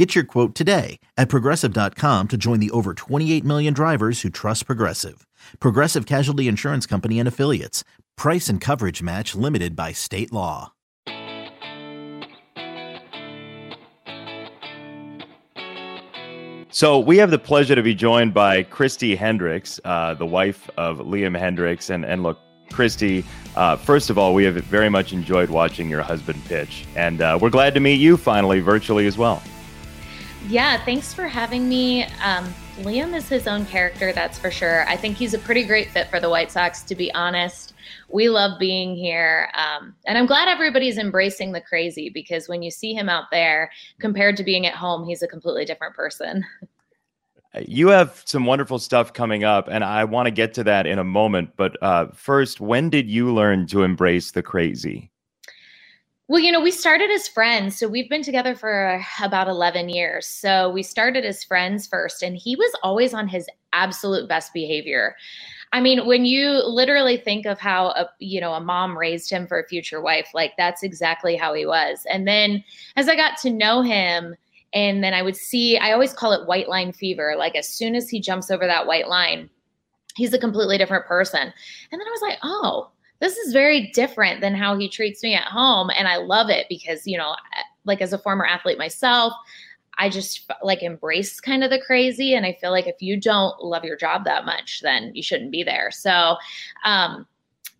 Get your quote today at progressive.com to join the over 28 million drivers who trust Progressive. Progressive Casualty Insurance Company and Affiliates. Price and coverage match limited by state law. So we have the pleasure to be joined by Christy Hendriks, uh, the wife of Liam Hendriks. And, and look, Christy, uh, first of all, we have very much enjoyed watching your husband pitch. And uh, we're glad to meet you finally virtually as well. Yeah, thanks for having me. Um, Liam is his own character, that's for sure. I think he's a pretty great fit for the White Sox, to be honest. We love being here. Um, and I'm glad everybody's embracing the crazy because when you see him out there compared to being at home, he's a completely different person. You have some wonderful stuff coming up, and I want to get to that in a moment. But uh, first, when did you learn to embrace the crazy? Well, you know, we started as friends. So we've been together for about 11 years. So we started as friends first, and he was always on his absolute best behavior. I mean, when you literally think of how a you know a mom raised him for a future wife, like that's exactly how he was. And then as I got to know him, and then I would see, I always call it white line fever. Like as soon as he jumps over that white line, he's a completely different person. And then I was like, oh, this is very different than how he treats me at home and i love it because you know like as a former athlete myself i just like embrace kind of the crazy and i feel like if you don't love your job that much then you shouldn't be there. So um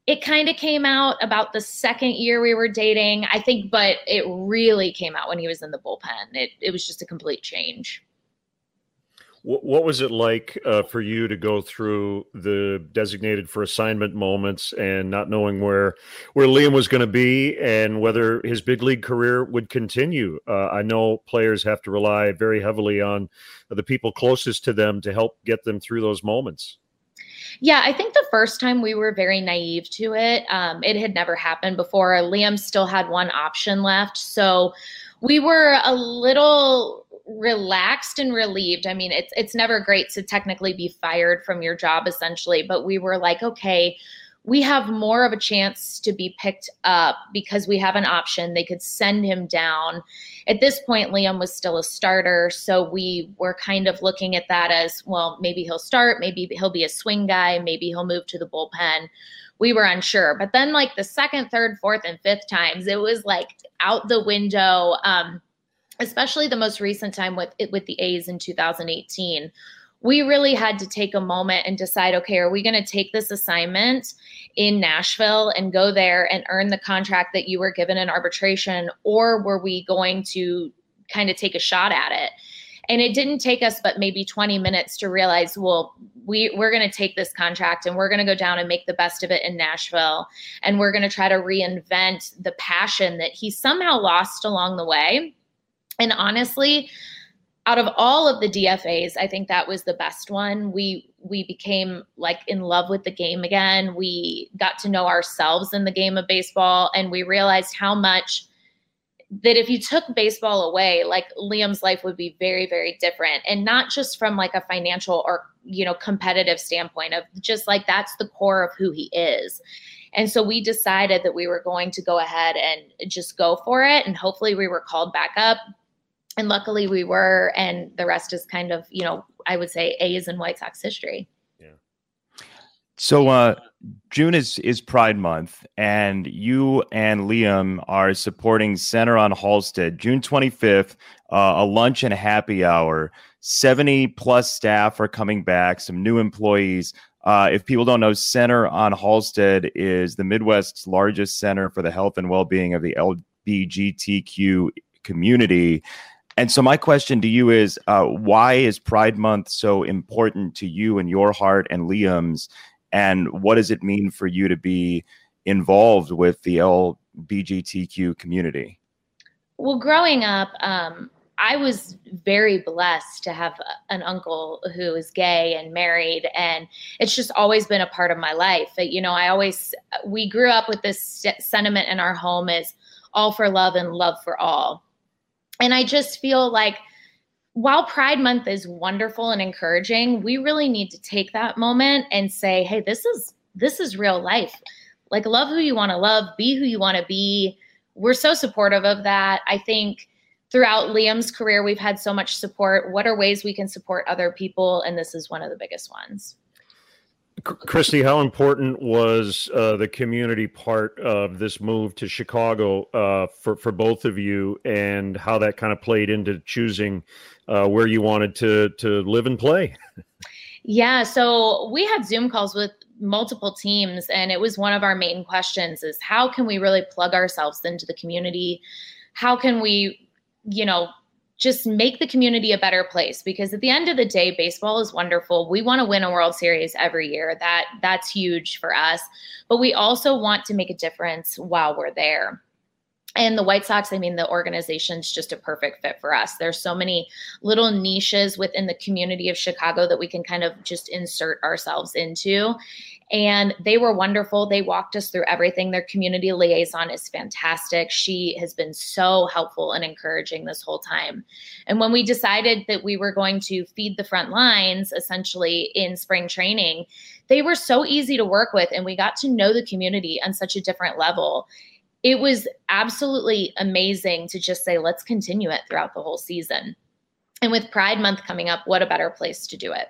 it kind of came out about the second year we were dating i think but it really came out when he was in the bullpen. It, it was just a complete change what was it like uh, for you to go through the designated for assignment moments and not knowing where where Liam was going to be and whether his big league career would continue? Uh, I know players have to rely very heavily on the people closest to them to help get them through those moments. Yeah, I think the first time we were very naive to it. Um, it had never happened before. Liam still had one option left, so we were a little relaxed and relieved. I mean, it's it's never great to technically be fired from your job essentially, but we were like, okay, we have more of a chance to be picked up because we have an option. They could send him down. At this point, Liam was still a starter. So we were kind of looking at that as well, maybe he'll start, maybe he'll be a swing guy, maybe he'll move to the bullpen. We were unsure. But then, like the second, third, fourth, and fifth times, it was like out the window. Um, especially the most recent time with it with the A's in 2018 we really had to take a moment and decide okay are we going to take this assignment in Nashville and go there and earn the contract that you were given in arbitration or were we going to kind of take a shot at it? And it didn't take us but maybe 20 minutes to realize well we we're going to take this contract and we're going to go down and make the best of it in Nashville and we're going to try to reinvent the passion that he somehow lost along the way and honestly, out of all of the DFAs, I think that was the best one. We we became like in love with the game again. We got to know ourselves in the game of baseball and we realized how much that if you took baseball away, like Liam's life would be very, very different. And not just from like a financial or, you know, competitive standpoint of just like that's the core of who he is. And so we decided that we were going to go ahead and just go for it. And hopefully we were called back up and luckily we were and the rest is kind of you know i would say a's in white sox history. Yeah. So uh june is is pride month and you and liam are supporting center on halsted june 25th uh, a lunch and a happy hour. 70 plus staff are coming back some new employees. Uh, if people don't know, Center on Halsted is the Midwest's largest center for the health and well being of the LBGTQ community. And so, my question to you is uh, why is Pride Month so important to you and your heart and Liam's? And what does it mean for you to be involved with the LBGTQ community? Well, growing up, um, I was very blessed to have an uncle who is gay and married, and it's just always been a part of my life. You know, I always we grew up with this sentiment in our home is all for love and love for all, and I just feel like while Pride Month is wonderful and encouraging, we really need to take that moment and say, "Hey, this is this is real life. Like, love who you want to love, be who you want to be." We're so supportive of that. I think throughout Liam's career, we've had so much support. What are ways we can support other people? And this is one of the biggest ones. Christy, how important was uh, the community part of this move to Chicago uh, for for both of you, and how that kind of played into choosing uh, where you wanted to to live and play? Yeah, so we had Zoom calls with multiple teams, and it was one of our main questions: is how can we really plug ourselves into the community? How can we you know, just make the community a better place because at the end of the day baseball is wonderful we want to win a world series every year that that's huge for us but we also want to make a difference while we're there and the White Sox, I mean, the organization's just a perfect fit for us. There's so many little niches within the community of Chicago that we can kind of just insert ourselves into. And they were wonderful. They walked us through everything. Their community liaison is fantastic. She has been so helpful and encouraging this whole time. And when we decided that we were going to feed the front lines essentially in spring training, they were so easy to work with. And we got to know the community on such a different level it was absolutely amazing to just say, let's continue it throughout the whole season. And with Pride Month coming up, what a better place to do it.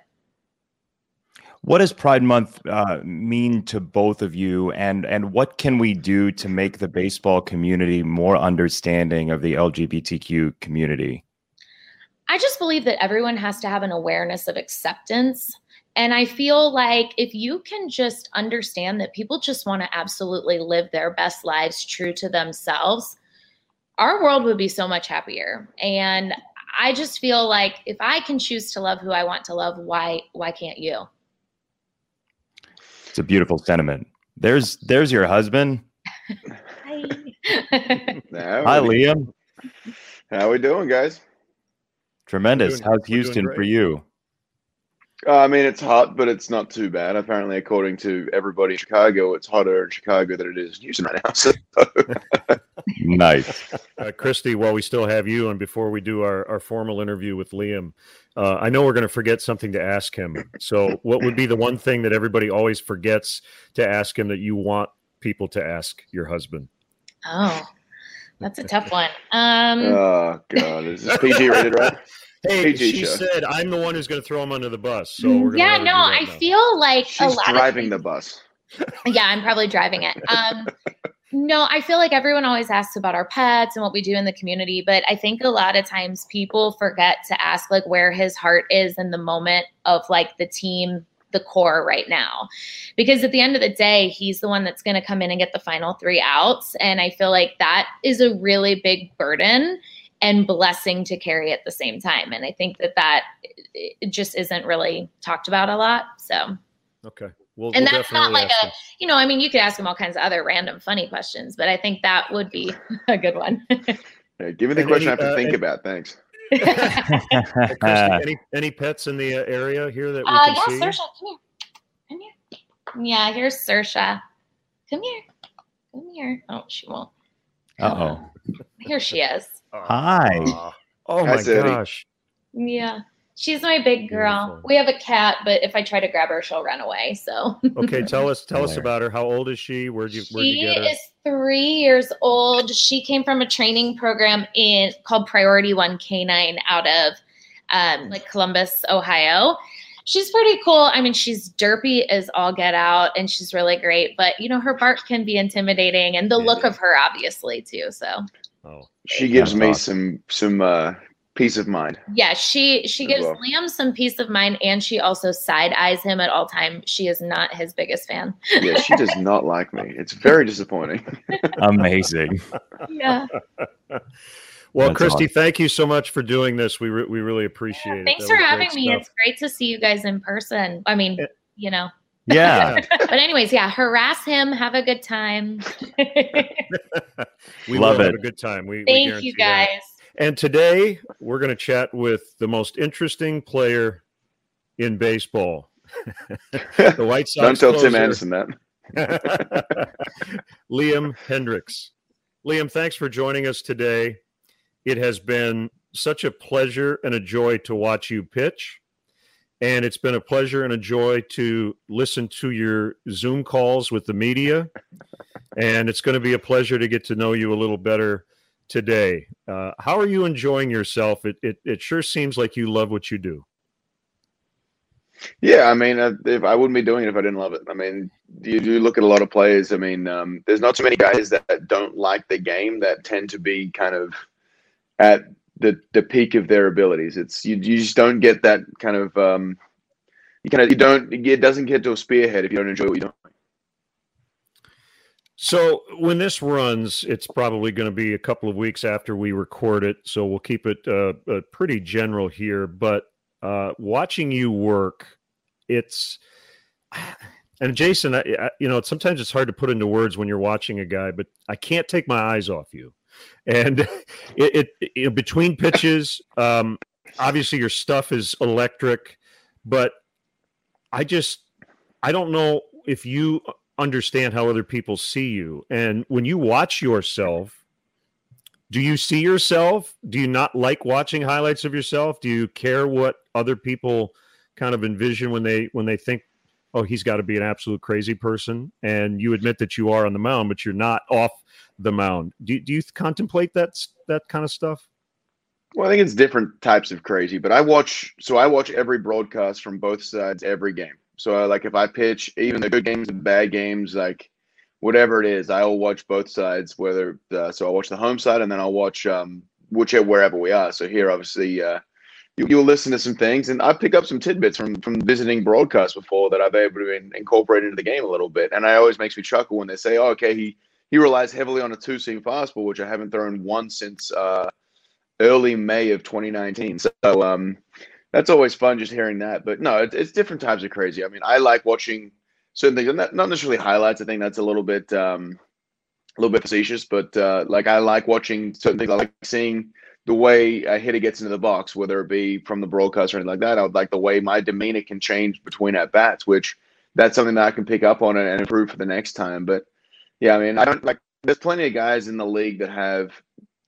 What does Pride Month uh, mean to both of you, and and what can we do to make the baseball community more understanding of the LGBTQ community? I just believe that everyone has to have an awareness of acceptance and I feel like if you can just understand that people just want to absolutely live their best lives true to themselves, our world would be so much happier. And I just feel like if I can choose to love who I want to love, why why can't you? It's a beautiful sentiment. There's there's your husband. Hi. Hi, Liam. How we doing, guys? Tremendous. Doing, How's Houston for you? Uh, I mean, it's hot, but it's not too bad. Apparently, according to everybody in Chicago, it's hotter in Chicago than it is in Houston right now. So. nice. Uh, Christy, while we still have you, and before we do our, our formal interview with Liam, uh, I know we're going to forget something to ask him. So, what would be the one thing that everybody always forgets to ask him that you want people to ask your husband? Oh, that's a tough one. Um, oh, God. Is this PG rated, right? Hey, she show. said I'm the one who's going to throw him under the bus. So yeah, no, I now. feel like she's driving the bus. Yeah, I'm probably driving it. Um, no, I feel like everyone always asks about our pets and what we do in the community, but I think a lot of times people forget to ask like where his heart is in the moment of like the team the core right now. Because at the end of the day, he's the one that's going to come in and get the final three outs. And I feel like that is a really big burden and blessing to carry at the same time. And I think that that just isn't really talked about a lot. So, okay. We'll, and we'll that's not like a, him. you know, I mean, you could ask him all kinds of other random funny questions, but I think that would be a good one. hey, give me the and question any, I have to uh, think and, about. Thanks. any, any pets in the uh, area here that we uh, can yeah, see? Sersha, come here. Come here. Yeah, here's Sersha. Come here. Come here. Oh, she won't. Uh oh. Here she is. Hi. oh my gosh. Yeah. She's my big girl. Beautiful. We have a cat, but if I try to grab her, she'll run away. So okay, tell us tell us about her. How old is she? Where'd you where'd you get her? She is three years old. She came from a training program in called Priority One Canine out of um, like Columbus, Ohio. She's pretty cool. I mean, she's derpy as all get out, and she's really great. But you know, her bark can be intimidating, and the yeah. look of her, obviously, too. So Oh, she gives me awesome. some some uh, peace of mind. Yeah, she she gives well. Liam some peace of mind, and she also side eyes him at all time. She is not his biggest fan. yeah, she does not like me. It's very disappointing. Amazing. Yeah. Well, That's Christy, awesome. thank you so much for doing this. We re- we really appreciate yeah, it. Thanks that for having me. Stuff. It's great to see you guys in person. I mean, it, you know. Yeah. but anyways, yeah, harass him, have a good time. we love it. Have a good time. We thank we you guys. That. And today we're going to chat with the most interesting player in baseball. the White Sox. Don't tell closer, Tim Anderson that. Liam Hendriks. Liam, thanks for joining us today. It has been such a pleasure and a joy to watch you pitch. And it's been a pleasure and a joy to listen to your Zoom calls with the media. And it's going to be a pleasure to get to know you a little better today. Uh, how are you enjoying yourself? It, it, it sure seems like you love what you do. Yeah, I mean, uh, if I wouldn't be doing it if I didn't love it. I mean, you do look at a lot of players. I mean, um, there's not too many guys that don't like the game that tend to be kind of at the the peak of their abilities. It's you, you just don't get that kind of um, you kind of you don't it doesn't get to a spearhead if you don't enjoy what you're doing. So when this runs, it's probably going to be a couple of weeks after we record it. So we'll keep it uh, uh, pretty general here. But uh, watching you work, it's and Jason, I, I, you know, sometimes it's hard to put into words when you're watching a guy, but I can't take my eyes off you. And it, it, between pitches, um, obviously your stuff is electric, but I just I don't know if you understand how other people see you. And when you watch yourself, do you see yourself? Do you not like watching highlights of yourself? Do you care what other people kind of envision when they when they think, "Oh, he's got to be an absolute crazy person"? And you admit that you are on the mound, but you're not off the mound. Do do you contemplate that that kind of stuff? Well, I think it's different types of crazy, but I watch so I watch every broadcast from both sides every game. So like if I pitch even the good games and bad games, like whatever it is, I'll watch both sides. Whether uh, so, I'll watch the home side and then I'll watch um, whichever wherever we are. So here, obviously, uh, you, you'll listen to some things, and I pick up some tidbits from from visiting broadcasts before that I've been able to in, incorporate into the game a little bit. And it always makes me chuckle when they say, "Oh, okay, he he relies heavily on a two seam fastball, which I haven't thrown once since uh, early May of 2019." So. Um, that's always fun just hearing that. But no, it's, it's different types of crazy. I mean, I like watching certain things, not, not necessarily highlights. I think that's a little bit um, a little bit facetious, but uh, like I like watching certain things. I like seeing the way a hitter gets into the box, whether it be from the broadcast or anything like that. I would like the way my demeanor can change between at bats, which that's something that I can pick up on and improve for the next time. But yeah, I mean, I don't like. There's plenty of guys in the league that have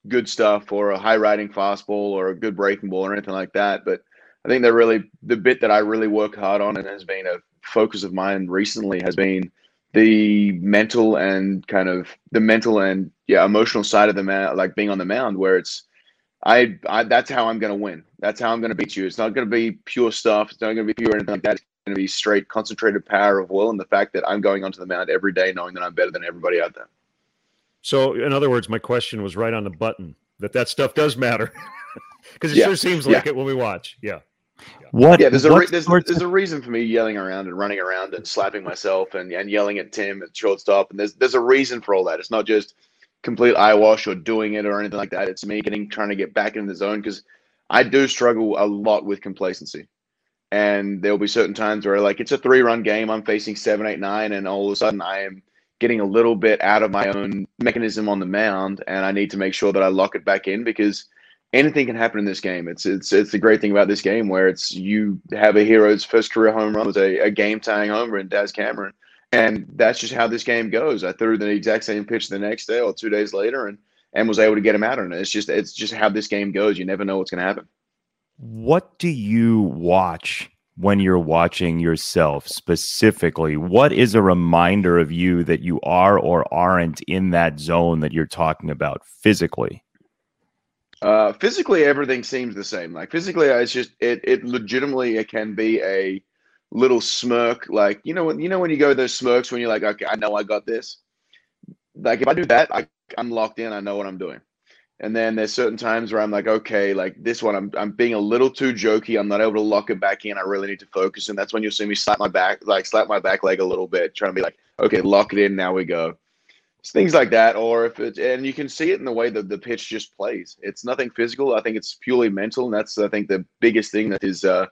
good stuff or a high riding fastball or a good breaking ball or anything like that, but I think they're really the bit that I really work hard on and has been a focus of mine recently has been the mental and kind of the mental and yeah emotional side of the mound, like being on the mound, where it's I, I that's how I'm going to win. That's how I'm going to beat you. It's not going to be pure stuff. It's not going to be pure anything like that. It's to be straight concentrated power of will and the fact that I'm going onto the mound every day knowing that I'm better than everybody out there. So, in other words, my question was right on the button that that stuff does matter because it yeah. sure seems like yeah. it when we watch. Yeah. What? Yeah, there's a re- there's, there's a reason for me yelling around and running around and slapping myself and, and yelling at Tim at shortstop. And there's there's a reason for all that. It's not just complete eyewash or doing it or anything like that. It's me getting trying to get back in the zone because I do struggle a lot with complacency. And there'll be certain times where like it's a three run game, I'm facing seven, eight, nine, and all of a sudden I am getting a little bit out of my own mechanism on the mound, and I need to make sure that I lock it back in because anything can happen in this game. It's it's it's the great thing about this game where it's you have a hero's first career home run was a, a game tying home run, Daz Cameron, and that's just how this game goes. I threw the exact same pitch the next day or two days later, and and was able to get him out on it. It's just it's just how this game goes. You never know what's going to happen. What do you watch when you're watching yourself specifically? What is a reminder of you that you are or aren't in that zone that you're talking about physically? Uh, physically, everything seems the same. Like physically, it's just it. It legitimately it can be a little smirk. Like you know when you know when you go those smirks when you're like, okay, I know I got this. Like if I do that, I I'm locked in. I know what I'm doing. And then there's certain times where I'm like, okay, like this one, I'm I'm being a little too jokey. I'm not able to lock it back in. I really need to focus, and that's when you'll see me slap my back, like slap my back leg a little bit, trying to be like, okay, lock it in. Now we go things like that, or if it, and you can see it in the way that the pitch just plays. It's nothing physical. I think it's purely mental, and that's I think the biggest thing that is uh,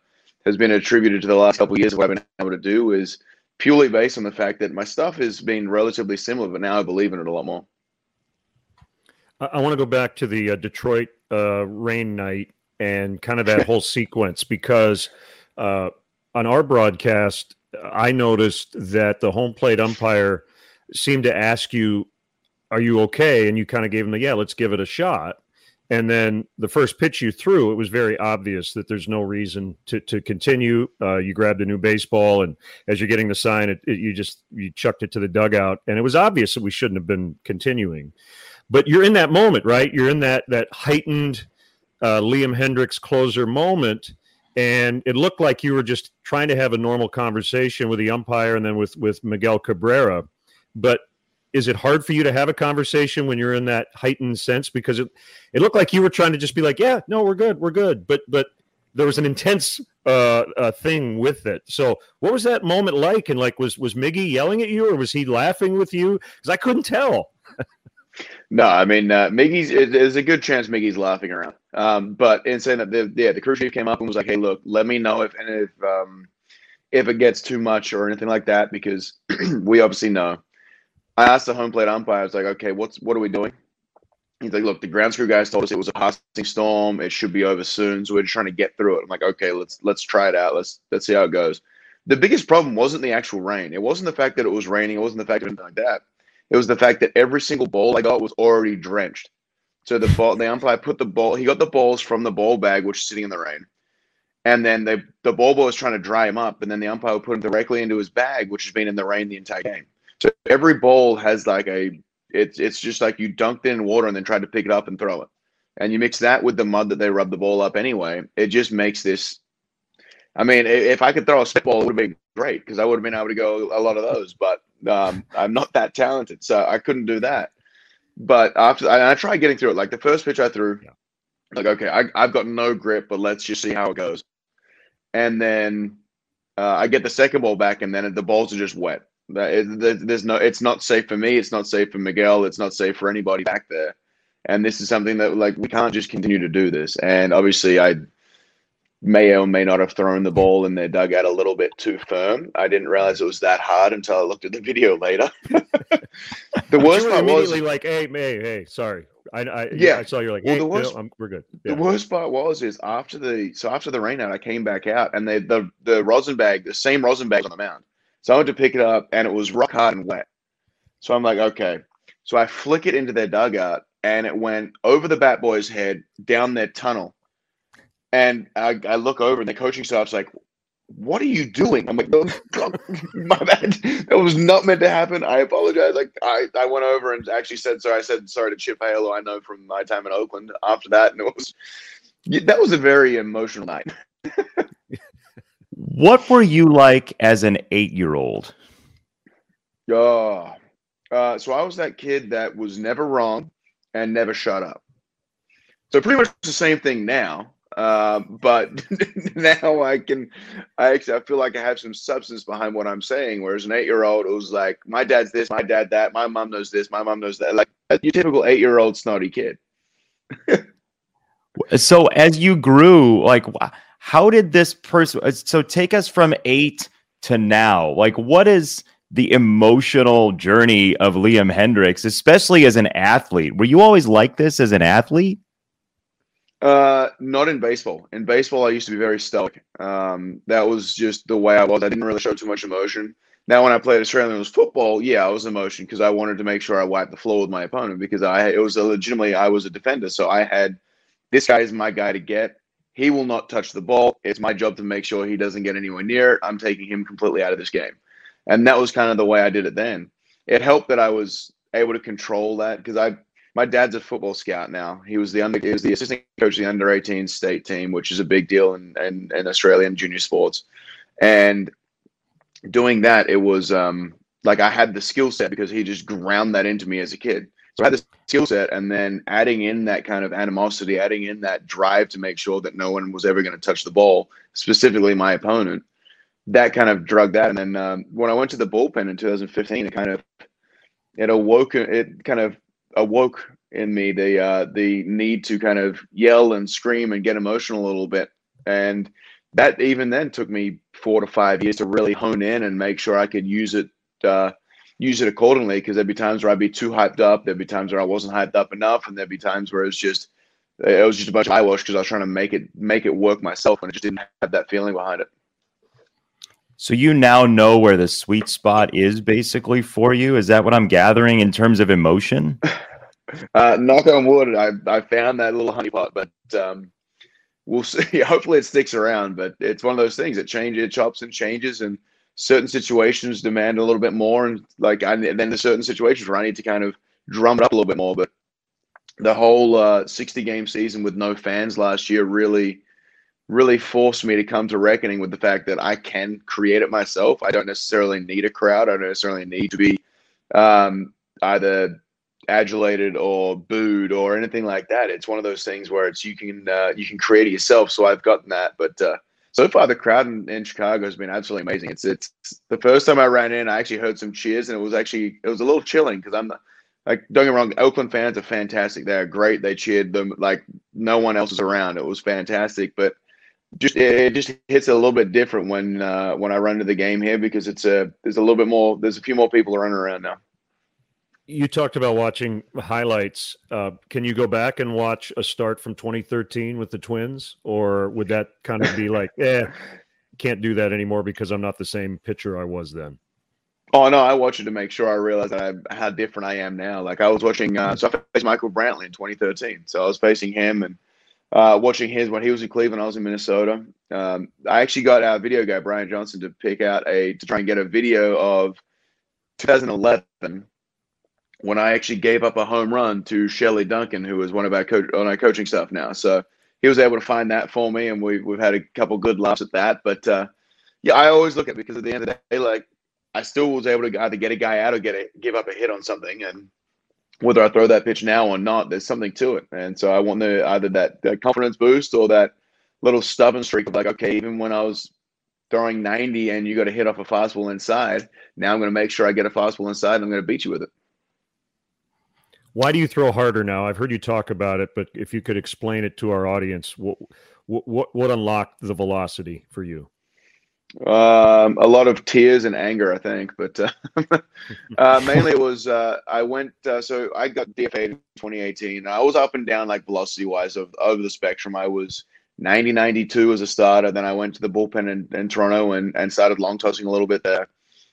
has been attributed to the last couple of years of what I've been able to do is purely based on the fact that my stuff has been relatively similar, but now I believe in it a lot more. I, I want to go back to the uh, Detroit uh, rain night and kind of that whole sequence because uh, on our broadcast, I noticed that the home plate umpire seemed to ask you, "Are you okay?" And you kind of gave him the, "Yeah, let's give it a shot." And then the first pitch you threw, it was very obvious that there's no reason to to continue. Uh, you grabbed a new baseball, and as you're getting the sign, it, it, you just you chucked it to the dugout, and it was obvious that we shouldn't have been continuing. But you're in that moment, right? You're in that that heightened uh, Liam Hendriks closer moment, and it looked like you were just trying to have a normal conversation with the umpire and then with with Miguel Cabrera. But is it hard for you to have a conversation when you're in that heightened sense? Because it it looked like you were trying to just be like yeah no we're good we're good. But but there was an intense uh, uh, thing with it. So what was that moment like? And like was was miggy yelling at you or was he laughing with you? Because i couldn't tell no i mean uh, miggy's it, there's a good chance miggy's laughing around um, but in saying that the yeah the crew chief came up and was like hey look let me know if and if um if it gets too much or anything like that because we obviously know I asked the home plate umpire, I was like, okay, what's what are we doing? He's like, look, the ground crew guys told us it was a passing storm. It should be over soon, so we're just trying to get through it. I'm like, okay, let's let's try it out. Let's let's see how it goes. The biggest problem wasn't the actual rain. It wasn't the fact that it was raining. It wasn't the fact of anything like that. It was the fact that every single ball I got was already drenched. So the ball, the umpire put the ball. He got the balls from the ball bag, which is sitting in the rain, and then they, the ball boy was trying to dry him up, and then the umpire put him directly into his bag, which has been in the rain the entire game. So every ball has like a it's it's just like you dunked it in water and then tried to pick it up and throw it. And you mix that with the mud that they rub the ball up anyway, it just makes this. I mean, if I could throw a spitball, it would have been great because I would have been able to go a lot of those. But um, I'm not that talented, so I couldn't do that. But after I, I tried getting through it, like the first pitch I threw, yeah. like okay, I, I've got no grip, but let's just see how it goes. And then uh, I get the second ball back, and then the balls are just wet. There's no, it's not safe for me. It's not safe for Miguel. It's not safe for anybody back there. And this is something that like we can't just continue to do this. And obviously, I may or may not have thrown the ball in their dugout a little bit too firm. I didn't realize it was that hard until I looked at the video later. the worst part immediately was like, "Hey, hey, hey, sorry." I, I yeah, I saw you're like, well, the worst, no, we're good. Yeah. The worst part was is after the so after the rain out, I came back out and they the the rosin bag, the same rosin bag on the mound. So I went to pick it up and it was rock hard and wet. So I'm like, okay. So I flick it into their dugout and it went over the bat boy's head down their tunnel. And I, I look over and the coaching staff's like, what are you doing? I'm like, oh, my bad. That was not meant to happen. I apologize. Like I, I went over and actually said sorry. I said sorry to Chip Hale. I know from my time in Oakland after that. And it was, that was a very emotional night. What were you like as an eight year old? Oh, uh, so I was that kid that was never wrong and never shut up. So pretty much the same thing now. Uh, but now I can, I actually I feel like I have some substance behind what I'm saying. Whereas an eight year old, was like, my dad's this, my dad that, my mom knows this, my mom knows that. Like your typical eight year old snotty kid. so as you grew, like how did this person uh, so take us from eight to now like what is the emotional journey of liam hendriks especially as an athlete were you always like this as an athlete uh, not in baseball. In baseball, I used to be very stoic. Um, that was just the way I was. I didn't really show too much emotion. Now, when I played Australian football, yeah, I was emotion because I wanted to make sure I wiped the floor with my opponent because I it was a legitimately I was a defender, so I had this guy is my guy to get. He will not touch the ball. It's my job to make sure he doesn't get anywhere near it. I'm taking him completely out of this game. And that was kind of the way I did it then. It helped that I was able to control that because I my dad's a football scout now. He was the under he was the assistant coach of the under 18 state team, which is a big deal in, in, in Australian junior sports. And doing that, it was um, like I had the skill set because he just ground that into me as a kid. So I had the skill set, and then adding in that kind of animosity, adding in that drive to make sure that no one was ever going to touch the ball, specifically my opponent. That kind of drug that, and then um, when I went to the bullpen in 2015, it kind of it awoke it kind of awoke in me the uh, the need to kind of yell and scream and get emotional a little bit, and that even then took me four to five years to really hone in and make sure I could use it uh, use it accordingly because there'd be times where I'd be too hyped up. There'd be times where I wasn't hyped up enough, and there'd be times where it's just it was just a bunch of eyewash because I was trying to make it make it work myself, and it just didn't have that feeling behind it. So you now know where the sweet spot is basically for you. Is that what I'm gathering in terms of emotion? uh, knock on wood, I I found that little honeypot, but um, we'll see. Hopefully, it sticks around. But it's one of those things. It changes, it chops and changes, and certain situations demand a little bit more, and like I, and then there's certain situations where I need to kind of drum it up a little bit more. But the whole uh, 60 game season with no fans last year really really forced me to come to reckoning with the fact that I can create it myself. I don't necessarily need a crowd. I don't necessarily need to be um, either adulated or booed or anything like that. It's one of those things where it's you can uh, you can create it yourself. So I've gotten that, but uh, so far the crowd in, in, Chicago has been absolutely amazing. It's it's the first time I ran in, I actually heard some cheers, and it was actually it was a little chilling because I'm like don't get me wrong, Oakland fans are fantastic. They're great. They cheered them like no one else was around. It was fantastic, but just it just hits a little bit different when uh, when I run to the game here because it's a there's a little bit more there's a few more people running around now you talked about watching highlights. Uh, can you go back and watch a start from 2013 with the Twins, or would that kind of be like, eh, can't do that anymore because I'm not the same pitcher I was then? Oh no, I watched it to make sure I realized that I, how different I am now. Like I was watching, uh, so I faced Michael Brantley in 2013. So I was facing him and uh, watching his when he was in Cleveland. I was in Minnesota. Um, I actually got our video guy Brian Johnson to pick out a to try and get a video of 2011 when I actually gave up a home run to Shelley Duncan, who was one of our coach on our coaching staff now. So he was able to find that for me, and we've we've had a couple good laughs at that. But uh, yeah, I always look at it because at the end of the day, like I still was able to either get a guy out or get a give up a hit on something, and whether I throw that pitch now or not, there's something to it. And so I want the either that, that confidence boost or that little stubborn streak of like, okay, even when I was throwing 90 and you got to hit off a fastball inside, now I'm going to make sure I get a fastball inside and I'm going to beat you with it. Why do you throw harder now? I've heard you talk about it, but if you could explain it to our audience, what what what unlocked the velocity for you? Um, a lot of tears and anger, I think, but uh, uh, mainly it was uh, I went uh, so I got DFA in 2018. I was up and down like velocity wise of over the spectrum. I was 90 92 as a starter. Then I went to the bullpen in, in Toronto and, and started long tossing a little bit there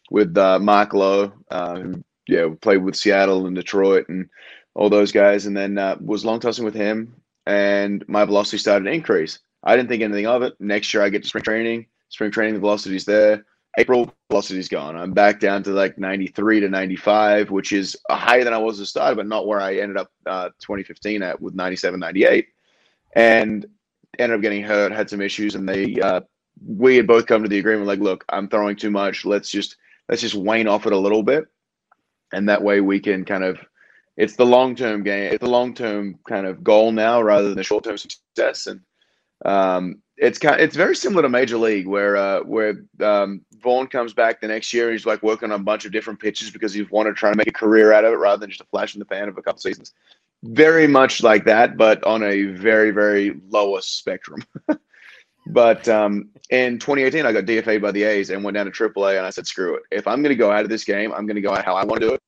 with uh, Mark Lowe, uh, yeah, played with Seattle and Detroit and all those guys, and then uh, was long tossing with him, and my velocity started to increase. I didn't think anything of it. Next year, I get to spring training. Spring training, the velocity's there. April, velocity's gone. I'm back down to like 93 to 95, which is higher than I was at the start, but not where I ended up uh, 2015 at with 97, 98. And ended up getting hurt, had some issues, and they uh, we had both come to the agreement like, look, I'm throwing too much. Let's just let's just wane off it a little bit and that way we can kind of it's the long term game it's the long term kind of goal now rather than the short term success and um, it's kind of, it's very similar to major league where uh, where um, Vaughn comes back the next year and he's like working on a bunch of different pitches because he's wanted to try to make a career out of it rather than just a flash in the pan of a couple seasons very much like that but on a very very lowest spectrum But um, in 2018, I got DFA by the A's and went down to AAA, and I said, "Screw it! If I'm going to go out of this game, I'm going to go out how I want to do it."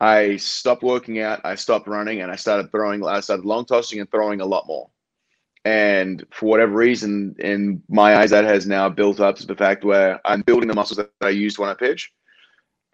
I stopped working out, I stopped running, and I started throwing. I started long tossing and throwing a lot more. And for whatever reason, in my eyes, that has now built up to the fact where I'm building the muscles that I used when I pitch,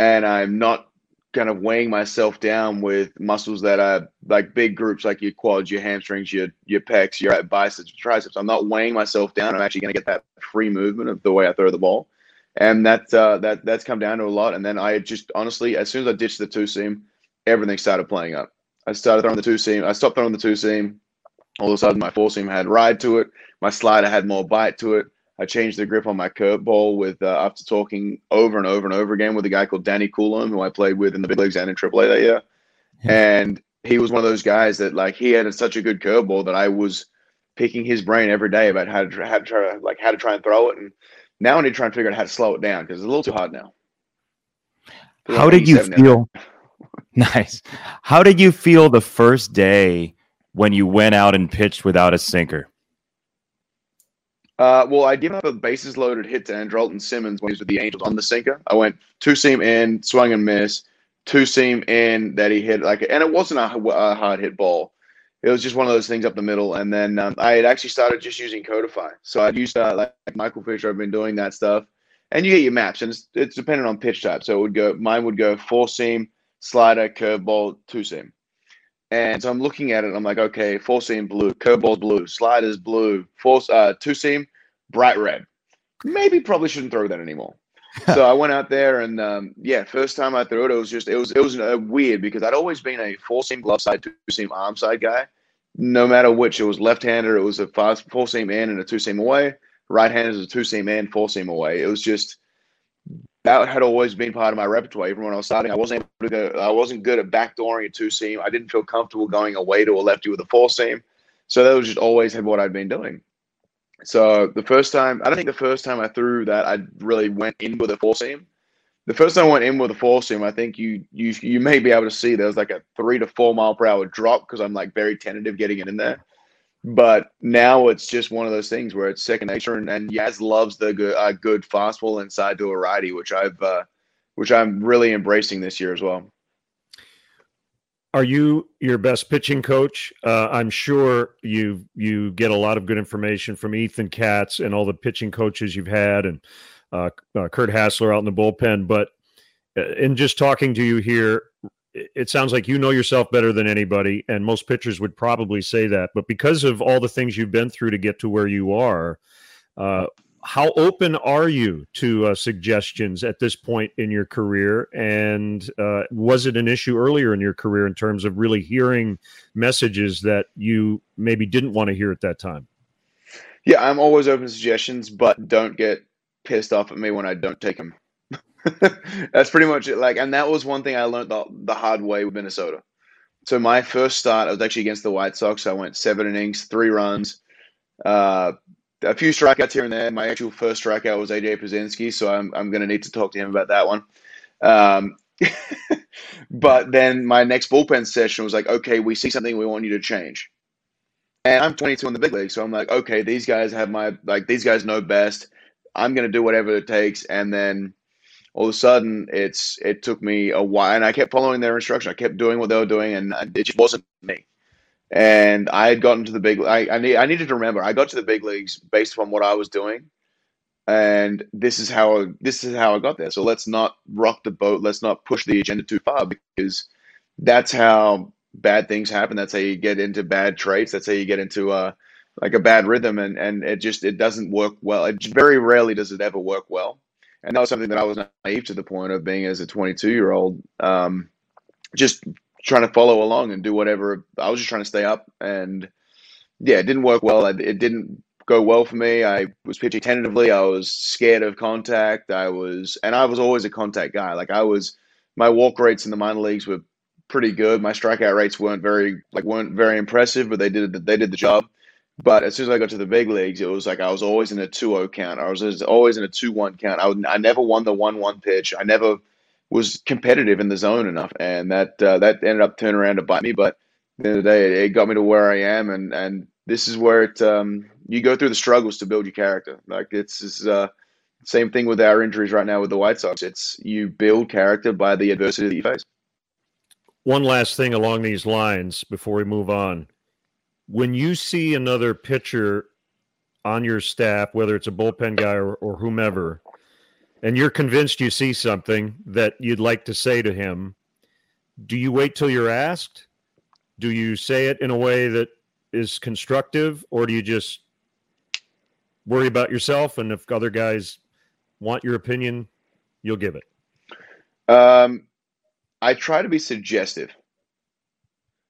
and I'm not kind of weighing myself down with muscles that are like big groups, like your quads, your hamstrings, your your pecs, your biceps, triceps. I'm not weighing myself down. I'm actually going to get that free movement of the way I throw the ball, and that uh, that that's come down to a lot. And then I just honestly, as soon as I ditched the two seam, everything started playing up. I started throwing the two seam. I stopped throwing the two seam. All of a sudden, my four seam had ride to it. My slider had more bite to it. I changed the grip on my curveball with uh, after talking over and over and over again with a guy called Danny Coulombe, who I played with in the big leagues and in AAA that year. Yeah. And he was one of those guys that like he had such a good curveball that I was picking his brain every day about how to how to try like how to try and throw it. And now I need to try and figure out how to slow it down because it's a little too hard now. How did you feel? nice. How did you feel the first day when you went out and pitched without a sinker? Uh, well, I gave up a bases loaded hit to Andrelton Simmons when he was with the Angels on the sinker. I went two seam in, swung and miss, two seam in that he hit like, and it wasn't a, a hard hit ball. it was just one of those things up the middle. And then um, I had actually started just using Codify. So I'd used uh, like, Michael Fisher. I've been doing that stuff, and you get your maps, and it's, it's dependent on pitch type. So it would go. Mine would go four seam, slider, curveball, two seam. And so I'm looking at it. I'm like, okay, four seam blue, curveball's blue, sliders blue, four uh, two seam bright red. Maybe probably shouldn't throw that anymore. so I went out there and um, yeah, first time I threw it, it was just it was it was uh, weird because I'd always been a four seam glove side, two seam arm side guy. No matter which, it was left hander, it was a fast four seam in and a two seam away. Right handed is a two seam in, four seam away. It was just that had always been part of my repertoire. Even when I was starting, I wasn't able to go. I wasn't good at backdooring a two seam. I didn't feel comfortable going away to a lefty with a four seam. So that was just always had what I'd been doing. So the first time, I don't think the first time I threw that, I really went in with a four seam. The first time I went in with a four seam, I think you you you may be able to see there was like a three to four mile per hour drop because I'm like very tentative getting it in there. But now it's just one of those things where it's second nature, and, and Yaz loves the good uh, good fastball inside to a righty, which I've uh, which I'm really embracing this year as well. Are you your best pitching coach? Uh, I'm sure you you get a lot of good information from Ethan Katz and all the pitching coaches you've had, and uh, uh, Curt Hasler out in the bullpen. But uh, in just talking to you here, it sounds like you know yourself better than anybody, and most pitchers would probably say that. But because of all the things you've been through to get to where you are, uh, how open are you to uh, suggestions at this point in your career? And uh, was it an issue earlier in your career in terms of really hearing messages that you maybe didn't want to hear at that time? Yeah, I'm always open to suggestions, but don't get pissed off at me when I don't take them. That's pretty much it. Like, and that was one thing I learned the, the hard way with Minnesota. So my first start, I was actually against the White Sox. I went seven innings, three runs, uh, a few strikeouts here and there. My actual first strikeout was AJ Pierzynski, so I'm I'm going to need to talk to him about that one. Um, but then my next bullpen session was like, okay, we see something we want you to change. And I'm 22 in the big league, so I'm like, okay, these guys have my like these guys know best. I'm going to do whatever it takes, and then all of a sudden it's it took me a while and i kept following their instruction. I kept doing what they were doing and it just wasn't me. And i had gotten to the big I, I, need, I needed to remember. I got to the big leagues based upon what i was doing and this is how this is how i got there. So let's not rock the boat. Let's not push the agenda too far because that's how bad things happen. That's how you get into bad traits. That's how you get into uh like a bad rhythm and and it just it doesn't work well. It very rarely does it ever work well and that was something that I was naive to the point of being as a 22 year old, um, just trying to follow along and do whatever. I was just trying to stay up, and yeah, it didn't work well. It didn't go well for me. I was pitching tentatively. I was scared of contact. I was, and I was always a contact guy. Like I was, my walk rates in the minor leagues were pretty good. My strikeout rates weren't very like weren't very impressive, but they did they did the job. But as soon as I got to the big leagues, it was like I was always in a 2-0 count. I was always in a 2-1 count. I, would, I never won the 1-1 pitch. I never was competitive in the zone enough, and that uh, that ended up turning around to bite me. But at the end of the day, it, got me to where I am, and and this is where it um, you go through the struggles to build your character. Like it's, it's uh, same thing with our injuries right now with the White Sox. It's you build character by the adversity that you face. One last thing along these lines before we move on when you see another pitcher on your staff, whether it's a bullpen guy or, or whomever, and you're convinced you see something that you'd like to say to him, do you wait till you're asked? Do you say it in a way that is constructive, or do you just worry about yourself? And if other guys want your opinion, you'll give it. Um, I try to be suggestive.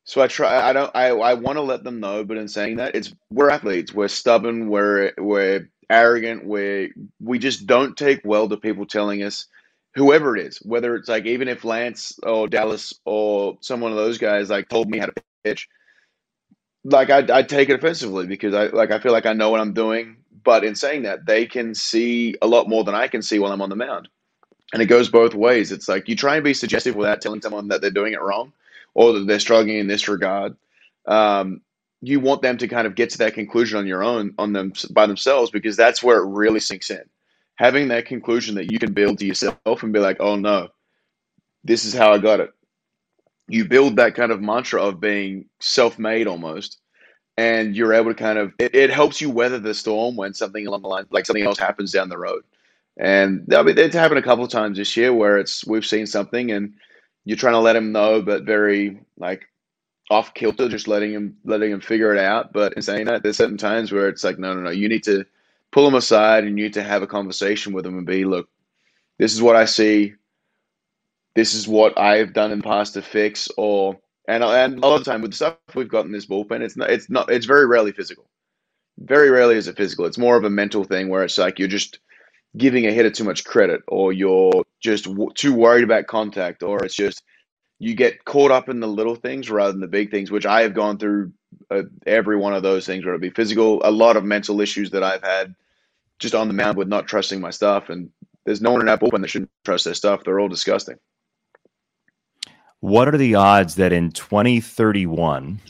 So I try. I don't. I I want to let them know, but in saying that, it's we're athletes. We're stubborn. We're we're arrogant. We we just don't take well to people telling us, whoever it is, whether it's like even if Lance or Dallas or some one of those guys like told me how to pitch, like I I take it offensively because I like I feel like I know what I'm doing. But in saying that, they can see a lot more than I can see while I'm on the mound, and it goes both ways. It's like you try and be suggestive without telling someone that they're doing it wrong or that they're struggling in this regard. Um, you want them to kind of get to that conclusion on your own, on them by themselves, because that's where it really sinks in. Having that conclusion that you can build to yourself and be like, oh no, this is how I got it. you build that kind of mantra of being self-made almost and you're able to kind of it, it, helps you weather the storm when something along the line like something else happens down the road and I mean, it's happened a couple of times this year where it's we've seen something and you're trying to let him know but very like off kilter just letting him letting him figure it out but in saying that there's certain times where it's like no no no you need to pull him aside and you need to have a conversation with him and be look this is what i see this is what I've done in the past to fix, or and and a lot of the time with the stuff we've got in this bullpen, it's not it's not it's very rarely physical. Very rarely is it physical. It's more of a mental thing where it's like you're just giving a hitter too much credit, or you're just w- too worried about contact, or it's just you get caught up in the little things rather than the big things, which I have gone through uh, every one of those things, whether it be physical, a lot of mental issues that I've had just on the mound with not trusting my stuff. And there's no one in that bullpen that shouldn't trust their stuff. They're all disgusting. What are the odds that in 2031,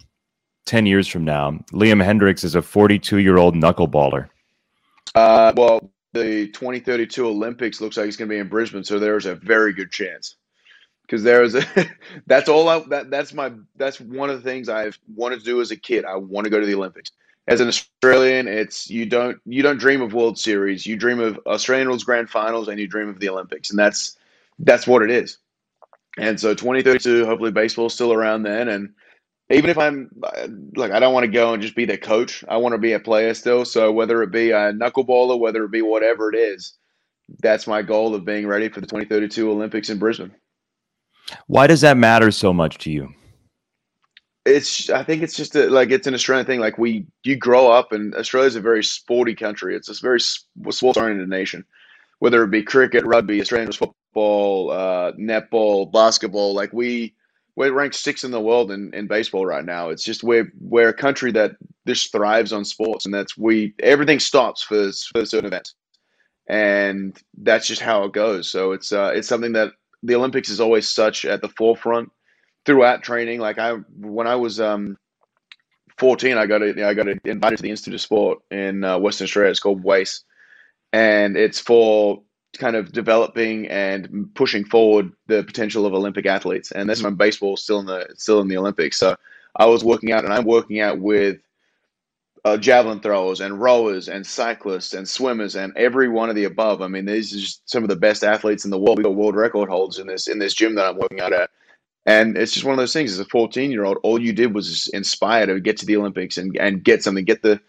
10 years from now, Liam Hendriks is a 42 year old knuckleballer? Uh, well, the 2032 Olympics looks like it's going to be in Brisbane, so there's a very good chance. Because there's a, that's all I, that that's my that's one of the things I've wanted to do as a kid. I want to go to the Olympics. As an Australian, it's you don't you don't dream of World Series. You dream of Australian Rules Grand Finals, and you dream of the Olympics, and that's that's what it is. And so 2032, hopefully baseball's still around then. And even if I'm like, I don't want to go and just be the coach. I want to be a player still. So whether it be a knuckleballer, whether it be whatever it is, that's my goal of being ready for the 2032 Olympics in Brisbane. Why does that matter so much to you? It's, I think it's just a, like, it's an Australian thing. Like we, you grow up and Australia's a very sporty country. It's a very sports oriented nation, whether it be cricket, rugby, Australian football football, uh, netball, basketball. Like we we're ranked sixth in the world in, in baseball right now. It's just we're we're a country that just thrives on sports, and that's we everything stops for for certain events, and that's just how it goes. So it's uh, it's something that the Olympics is always such at the forefront throughout training. Like I when I was um 14, I got a, I got invited to the Institute of Sport in uh, Western Australia. It's called WAIS, and it's for kind of developing and pushing forward the potential of Olympic athletes. And that's when baseball still in the still in the Olympics. So I was working out, and I'm working out with uh, javelin throwers and rowers and cyclists and swimmers and every one of the above. I mean, these are just some of the best athletes in the world. We got world record holders in this in this gym that I'm working out at. And it's just one of those things. As a 14 year old, all you did was inspire to get to the Olympics and, and get something, get the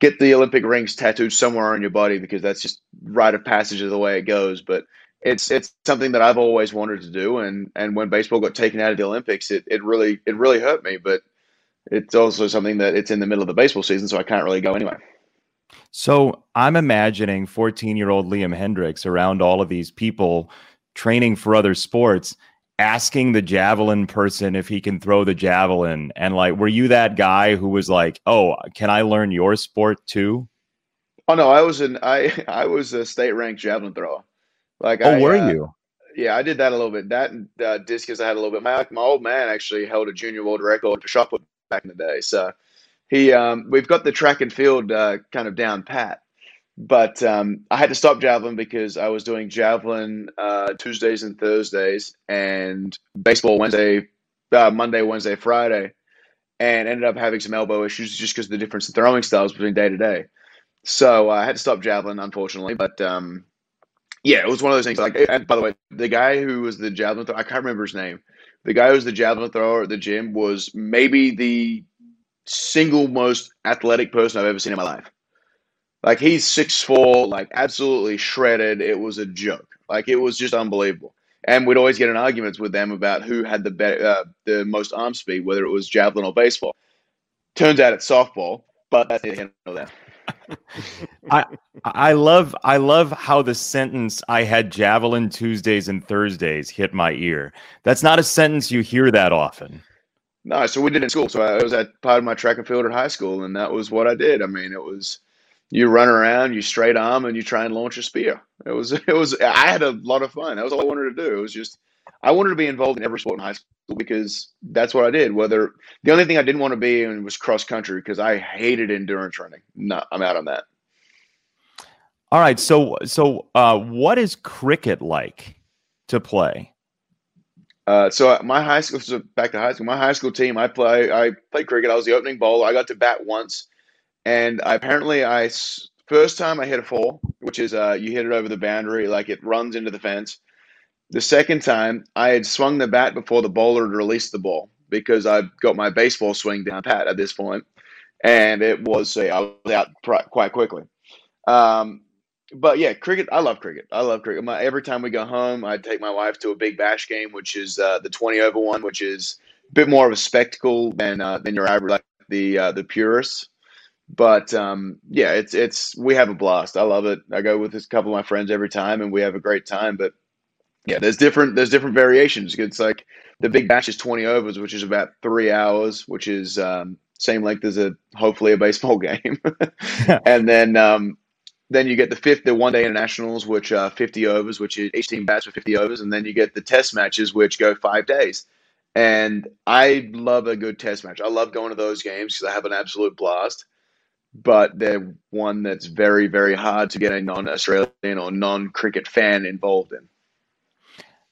get the Olympic rings tattooed somewhere on your body because that's just rite of passage of the way it goes. But it's it's something that I've always wanted to do, and and when baseball got taken out of the Olympics, it, it really it really hurt me. But it's also something that it's in the middle of the baseball season, so I can't really go anyway. So I'm imagining 14 year old Liam Hendriks around all of these people training for other sports asking the javelin person if he can throw the javelin. And like were you that guy who was like oh can i learn your sport too? Oh no i was an i i was a state ranked javelin thrower. Like oh I, were uh, you? yeah i did that a little bit. That uh, discus i had a little bit. My, my old man actually held a junior world record for shot put back in the day. So he um, we've got the track and field uh, kind of down pat but um, I had to stop javelin because I was doing javelin uh, Tuesdays and Thursdays and baseball Wednesday, uh, Monday, Wednesday, Friday, and ended up having some elbow issues just because of the difference in throwing styles between day to day. So uh, I had to stop javelin, unfortunately. But um, yeah, it was one of those things. Like, by the way, the guy who was the javelin thrower, I can't remember his name. The guy who was the javelin thrower at the gym was maybe the single most athletic person I've ever seen in my life like he's six four, like absolutely shredded. It was a joke. Like it was just unbelievable. And we'd always get in arguments with them about who had the be- uh, the most arm speed, whether it was javelin or baseball. Turns out it's softball, but that's the end of that. I I love I love how the sentence I had javelin Tuesdays and Thursdays hit my ear. That's not a sentence you hear that often. No, so we did it in school. So I was at part of my track and field at high school, and that was what I did. I mean, it was you run around, you straight arm, and you try and launch a spear. It was it was I had a lot of fun. That was all I wanted to do. It was just I wanted to be involved in every sport in high school because that's what I did. Whether the only thing I didn't want to be in was cross country because I hated endurance running. No, I'm out on that. All right, so so uh, what is cricket like to play? Uh, so my high school, so back to high school. My high school team, I play, I played cricket. I was the opening bowler. I got to bat once, and I, apparently, I first time I hit a four, which is uh, you hit it over the boundary, like it runs into the fence. The second time, I had swung the bat before the bowler had released the ball because I've got my baseball swing down pat at this point, and it was I was out quite quickly. Um, but yeah, cricket. I love cricket. I love cricket. My, every time we go home, I take my wife to a big bash game, which is uh, the twenty over one, which is a bit more of a spectacle than uh, than your average like the uh, the purists. But um, yeah, it's it's we have a blast. I love it. I go with a couple of my friends every time, and we have a great time. But yeah, there's different there's different variations. It's like the big bash is twenty overs, which is about three hours, which is um, same length as a hopefully a baseball game. and then um, then you get the fifth, the one day internationals, which are 50 overs, which is each team bats for 50 overs. And then you get the test matches, which go five days. And I love a good test match. I love going to those games because I have an absolute blast. But they're one that's very, very hard to get a non Australian or non cricket fan involved in.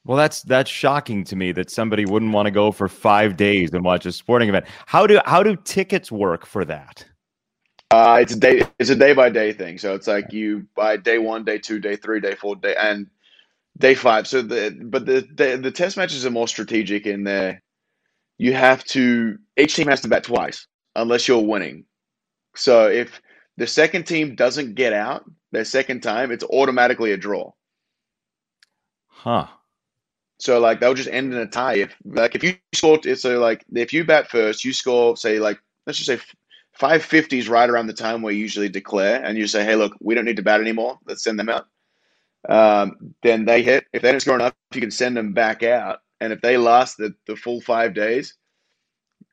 Well, that's that's shocking to me that somebody wouldn't want to go for five days and watch a sporting event. How do how do tickets work for that? Uh, it's a day. It's a day by day thing. So it's like you buy day one, day two, day three, day four, day and day five. So the but the the, the test matches are more strategic in there. You have to each team has to bat twice unless you're winning. So if the second team doesn't get out their second time, it's automatically a draw. Huh. So like they'll just end in a tie. If like if you score, so like if you bat first, you score say like let's just say 550 is right around the time we usually declare, and you say, hey, look, we don't need to bat anymore. Let's send them out. Um, then they hit. If they don't score enough, you can send them back out. And if they last the, the full five days,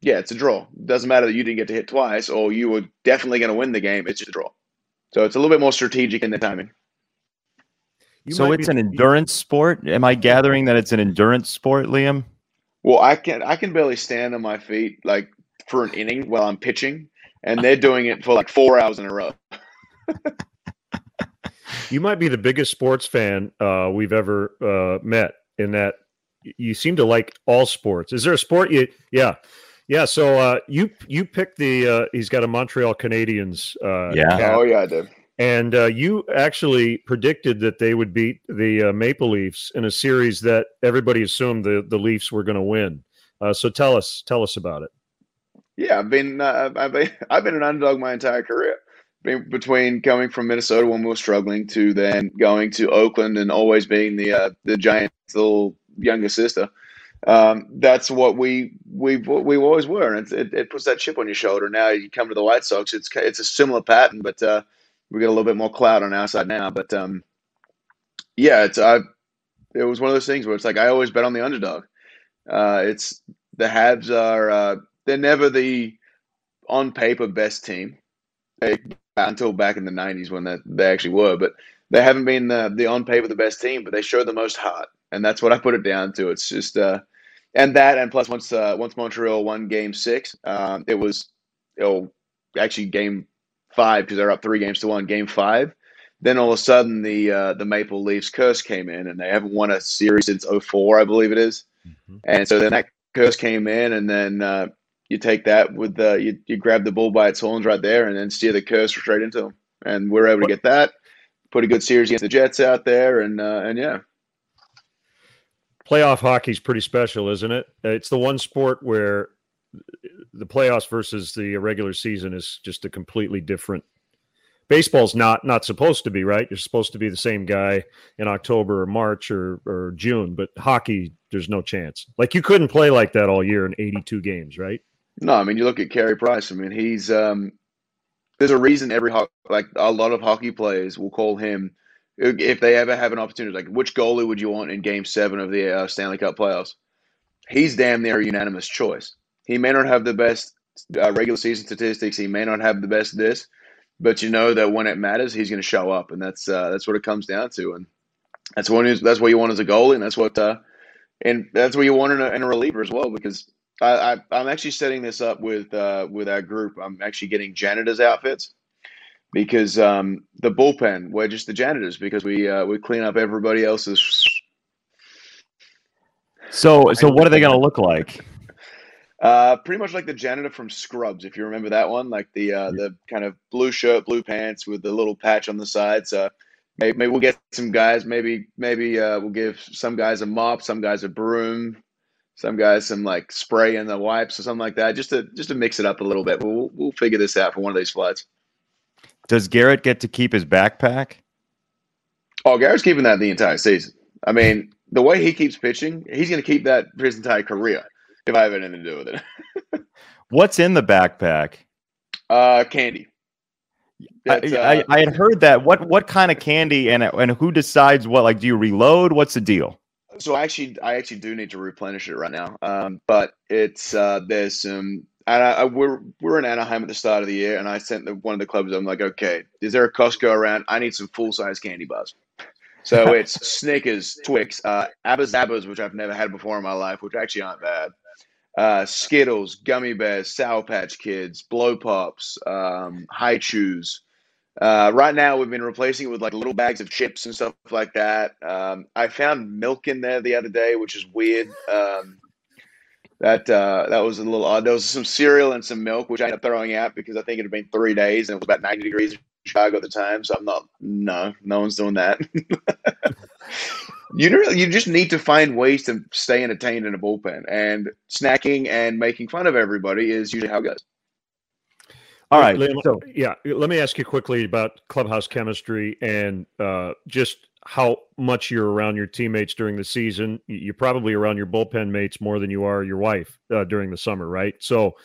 yeah, it's a draw. Doesn't matter that you didn't get to hit twice or you were definitely going to win the game. It's just a draw. So it's a little bit more strategic in the timing. You so it's be- an endurance sport. Am I gathering that it's an endurance sport, Liam? Well, I can I can barely stand on my feet like for an inning while I'm pitching and they're doing it for like four hours in a row. you might be the biggest sports fan uh, we've ever uh, met. In that, you seem to like all sports. Is there a sport you? Yeah, yeah. So uh, you you picked the. Uh, he's got a Montreal Canadiens. Uh, yeah. Cap. Oh yeah, I did. And uh, you actually predicted that they would beat the Maple Leafs in a series that everybody assumed the the Leafs were going to win. so tell us tell us about it. Yeah, I've been uh, I've been I've been an underdog my entire career. Between coming from Minnesota when we were struggling to then going to Oakland and always being the uh, the Giants' little younger sister, um, that's what we we we always were, and it, it puts that chip on your shoulder. Now you come to the White Sox, it's it's a similar pattern, but uh, we got a little bit more cloud on our side now. But um, yeah, it's I it was one of those things where it's like I always bet on the underdog. Uh, it's the Habs are uh, they're never the on paper best team they, until back in the 90s when they, they actually were but they haven't been the, the on paper the best team but they show the most heart and that's what i put it down to it's just uh and that and plus once uh once montreal won game six um it was oh actually game five because they're up three games to one game five then all of a sudden the uh, the Maple Leafs curse came in, and they haven't won a series since 04, I believe it is. Mm-hmm. And so then that curse came in, and then uh, you take that with the you, you grab the bull by its horns right there and then steer the curse straight into them. And we're able to get that. Put a good series against the Jets out there, and uh, and yeah. Playoff hockey is pretty special, isn't it? It's the one sport where the playoffs versus the regular season is just a completely different. Baseball's not not supposed to be right. You're supposed to be the same guy in October or March or or June, but hockey, there's no chance. Like you couldn't play like that all year in 82 games, right? No, I mean you look at Carey Price. I mean he's um, there's a reason every ho- like a lot of hockey players will call him if they ever have an opportunity. Like which goalie would you want in Game Seven of the uh, Stanley Cup playoffs? He's damn near a unanimous choice. He may not have the best uh, regular season statistics. He may not have the best this, but you know that when it matters, he's going to show up, and that's uh, that's what it comes down to. And that's what that's what you want as a goalie, and that's what uh, and that's what you want in a, in a reliever as well because I, I am actually setting this up with uh, with our group. I'm actually getting janitors outfits because um, the bullpen we're just the janitors because we uh, we clean up everybody else's. So, so what are they going to look like? Uh, pretty much like the janitor from Scrubs, if you remember that one, like the uh, the kind of blue shirt, blue pants with the little patch on the side. So maybe, maybe we'll get some guys. Maybe maybe uh, we'll give some guys a mop, some guys a broom, some guys some like spray in the wipes or something like that, just to just to mix it up a little bit. We'll we'll figure this out for one of these flights. Does Garrett get to keep his backpack? Oh, Garrett's keeping that the entire season. I mean, the way he keeps pitching, he's going to keep that for his entire career if I have anything to do with it. What's in the backpack? Uh, candy. I, I, uh, I, had heard that. What what kind of candy and and who decides what? Like, do you reload? What's the deal? So I actually, I actually do need to replenish it right now. Um, but it's uh, there's some. And I, I, we're we're in Anaheim at the start of the year, and I sent the, one of the clubs. I'm like, okay, is there a Costco around? I need some full size candy bars. So it's Snickers, Twix, uh, Abba Zabbas, which I've never had before in my life, which actually aren't bad uh, Skittles, gummy bears, Sour Patch Kids, Blow Pops, um, Hi-Chews. Uh, right now, we've been replacing it with like little bags of chips and stuff like that. Um, I found milk in there the other day, which is weird. Um, that uh, that was a little odd. There was some cereal and some milk, which I ended up throwing out because I think it had been three days and it was about 90 degrees in Chicago at the time. So I'm not, no, no one's doing that. you know, you just need to find ways to stay entertained in a bullpen, and snacking and making fun of everybody is usually how it goes. All right. so, yeah, let me ask you quickly about clubhouse chemistry and uh, just how much you're around your teammates during the season. You're probably around your bullpen mates more than you are your wife uh, during the summer, right? So,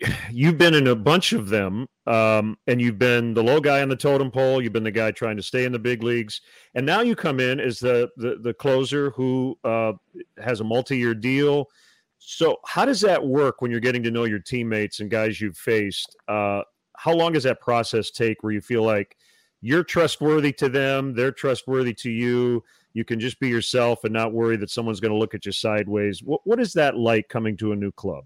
you've been in a bunch of them, um, and you've been the low guy on the totem pole. You've been the guy trying to stay in the big leagues, and now you come in as the the, the closer who uh, has a multi-year deal. So, how does that work when you're getting to know your teammates and guys you've faced? Uh, how long does that process take where you feel like you're trustworthy to them, they're trustworthy to you? You can just be yourself and not worry that someone's going to look at you sideways. What, what is that like coming to a new club?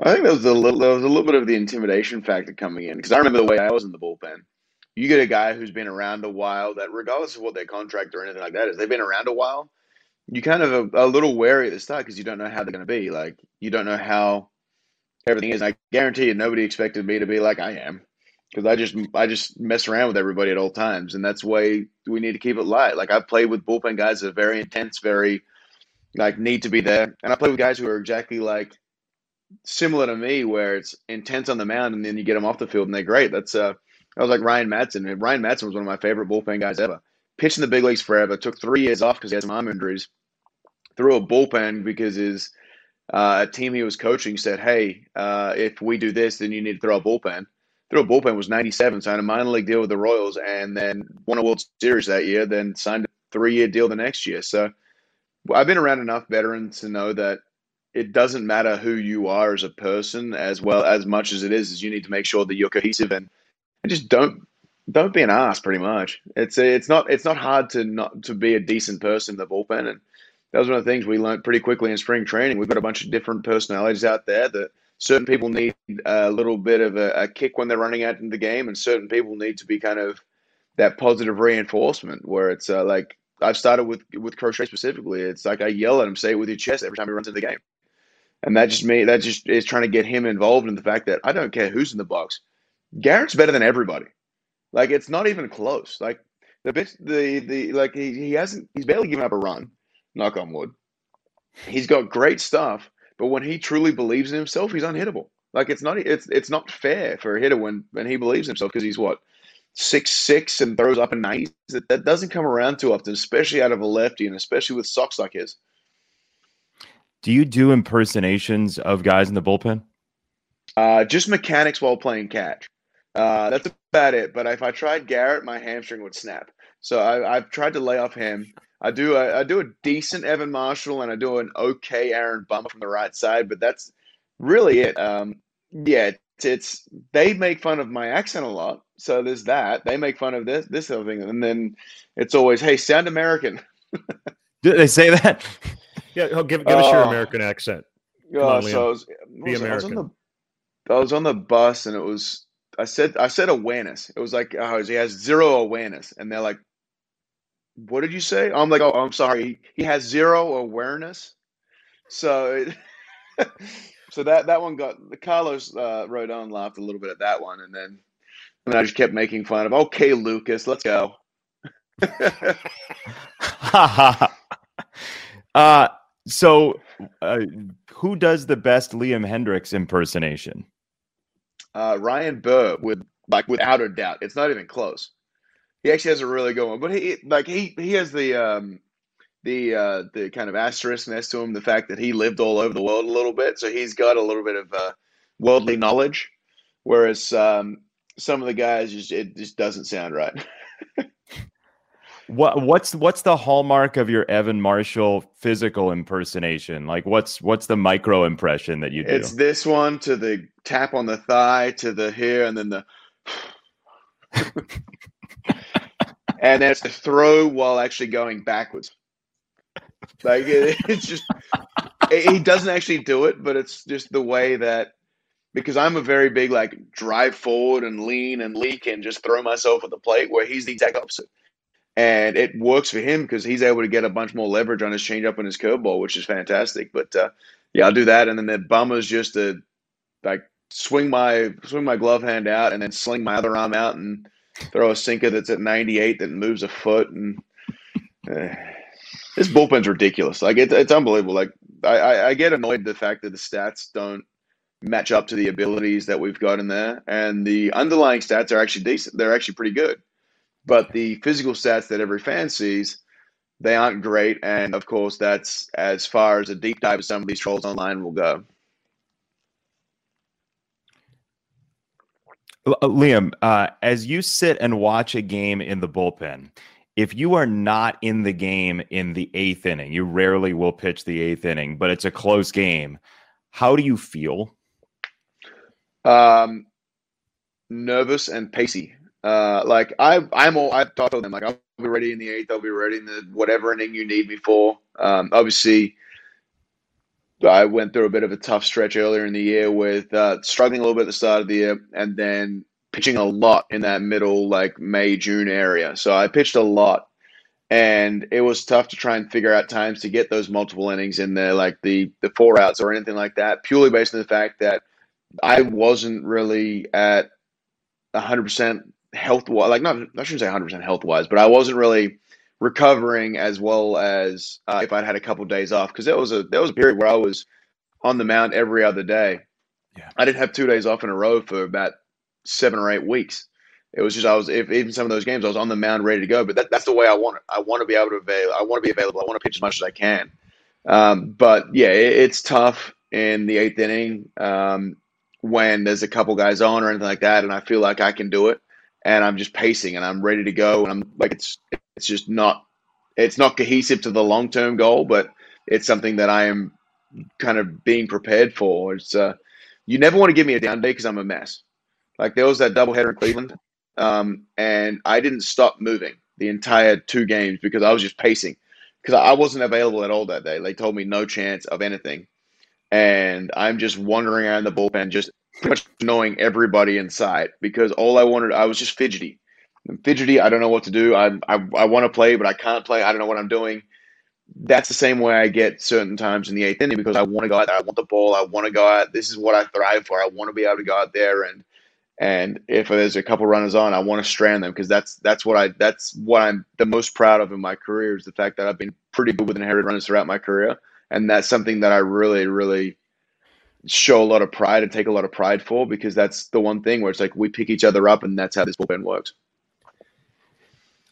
I think there was a little, there was a little bit of the intimidation factor coming in because I remember the way I was in the bullpen. You get a guy who's been around a while that, regardless of what their contract or anything like that is, they've been around a while. You kind of a, a little wary at the start because you don't know how they're going to be. Like you don't know how everything is. And I guarantee you, nobody expected me to be like I am because I just I just mess around with everybody at all times, and that's why we need to keep it light. Like I've played with bullpen guys that are very intense, very like need to be there, and I play with guys who are exactly like similar to me, where it's intense on the mound, and then you get them off the field, and they're great. That's uh, I was like Ryan Madson. Ryan Madson was one of my favorite bullpen guys ever. Pitched in the big leagues forever. Took three years off because he had some arm injuries. Threw a bullpen because his uh, a team he was coaching said, "Hey, uh, if we do this, then you need to throw a bullpen." Threw a bullpen was 97, signed a minor league deal with the Royals, and then won a World Series that year. Then signed a three-year deal the next year. So I've been around enough veterans to know that it doesn't matter who you are as a person as well as much as it is is you need to make sure that you're cohesive and, and just don't don't be an ass pretty much it's it's not it's not hard to not to be a decent person in the bullpen and that was one of the things we learned pretty quickly in spring training we've got a bunch of different personalities out there that certain people need a little bit of a, a kick when they're running out in the game and certain people need to be kind of that positive reinforcement where it's uh, like I've started with with Crochet specifically. It's like I yell at him, say it with your chest every time he runs in the game. And that just me that just is trying to get him involved in the fact that I don't care who's in the box. Garrett's better than everybody. Like it's not even close. Like the bit the the like he, he hasn't he's barely given up a run, knock on wood. He's got great stuff, but when he truly believes in himself, he's unhittable. Like it's not it's it's not fair for a hitter when when he believes himself because he's what six six and throws up a nineties. That, that doesn't come around too often, especially out of a lefty and especially with socks like his. Do you do impersonations of guys in the bullpen? Uh, just mechanics while playing catch. Uh, that's about it. But if I tried Garrett, my hamstring would snap. So I, have tried to lay off him. I do a, I do a decent Evan Marshall and I do an okay Aaron Bummer from the right side, but that's really it. Um, yeah, it's, it's, they make fun of my accent a lot, so there's that. They make fun of this this other thing, and then it's always hey, sound American. do they say that? Yeah, give, give us your oh. American accent. Yeah, on, so I was, Be American. I was, on the, I was on the bus and it was I said I said awareness. It was like oh, he has zero awareness, and they're like, what did you say? I'm like, oh, I'm sorry. He, he has zero awareness. So, it, so that that one got Carlos uh, Rodon laughed a little bit at that one, and then and I just kept making fun of. Okay, Lucas, let's go. uh, so, uh, who does the best Liam Hendriks impersonation? Uh, Ryan Burr, with like without a doubt, it's not even close. He actually has a really good one, but he like he he has the um the uh the kind of asterisk next to him, the fact that he lived all over the world a little bit, so he's got a little bit of uh, worldly knowledge, whereas um, some of the guys just it just doesn't sound right. what what's what's the hallmark of your Evan Marshall physical impersonation? Like what's what's the micro impression that you do? It's this one to the tap on the thigh to the here and then the and then it's the throw while actually going backwards. Like it, it's just he doesn't actually do it, but it's just the way that because I'm a very big like drive forward and lean and leak and just throw myself at the plate where he's the exact opposite. And it works for him because he's able to get a bunch more leverage on his changeup and his curveball, which is fantastic. But uh, yeah, I'll do that, and then the bummer's just to like swing my swing my glove hand out and then sling my other arm out and throw a sinker that's at 98 that moves a foot and uh, this bullpen's ridiculous. Like it's it's unbelievable. Like I, I, I get annoyed the fact that the stats don't match up to the abilities that we've got in there. And the underlying stats are actually decent. They're actually pretty good. But the physical stats that every fan sees, they aren't great. And of course, that's as far as a deep dive of some of these trolls online will go. Liam, uh, as you sit and watch a game in the bullpen, if you are not in the game in the eighth inning, you rarely will pitch the eighth inning, but it's a close game. How do you feel? Um, nervous and pacey. Uh, like I, I'm all I've talked to them like I'll be ready in the eighth. I'll be ready in the whatever inning you need me for. Um, obviously, I went through a bit of a tough stretch earlier in the year with uh, struggling a little bit at the start of the year, and then pitching a lot in that middle like May June area. So I pitched a lot, and it was tough to try and figure out times to get those multiple innings in there, like the the four outs or anything like that. Purely based on the fact that I wasn't really at 100% health wise, like not, I shouldn't say 100% health wise, but I wasn't really recovering as well as uh, if I'd had a couple of days off. Cause there was a, there was a period where I was on the mound every other day. Yeah. I didn't have two days off in a row for about seven or eight weeks. It was just, I was, if even some of those games, I was on the mound ready to go, but that, that's the way I want it. I want to be able to avail, I want to be available. I want to pitch as much as I can. Um, but yeah, it, it's tough in the eighth inning. Um, when there's a couple guys on or anything like that, and I feel like I can do it, and I'm just pacing and I'm ready to go, and I'm like it's it's just not it's not cohesive to the long term goal, but it's something that I am kind of being prepared for. It's uh, you never want to give me a down day because I'm a mess. Like there was that doubleheader in Cleveland, um, and I didn't stop moving the entire two games because I was just pacing because I wasn't available at all that day. They told me no chance of anything and I'm just wandering around the bullpen, just pretty much knowing everybody inside because all I wanted, I was just fidgety. I'm fidgety. I don't know what to do. I I, I want to play, but I can't play. I don't know what I'm doing. That's the same way I get certain times in the eighth inning because I want to go out there. I want the ball. I want to go out. This is what I thrive for. I want to be able to go out there and and if there's a couple runners on, I want to strand them because that's that's what I that's what I'm the most proud of in my career is the fact that I've been pretty good with inherited runners throughout my career and that's something that I really, really show a lot of pride and take a lot of pride for because that's the one thing where it's like we pick each other up, and that's how this bullpen works.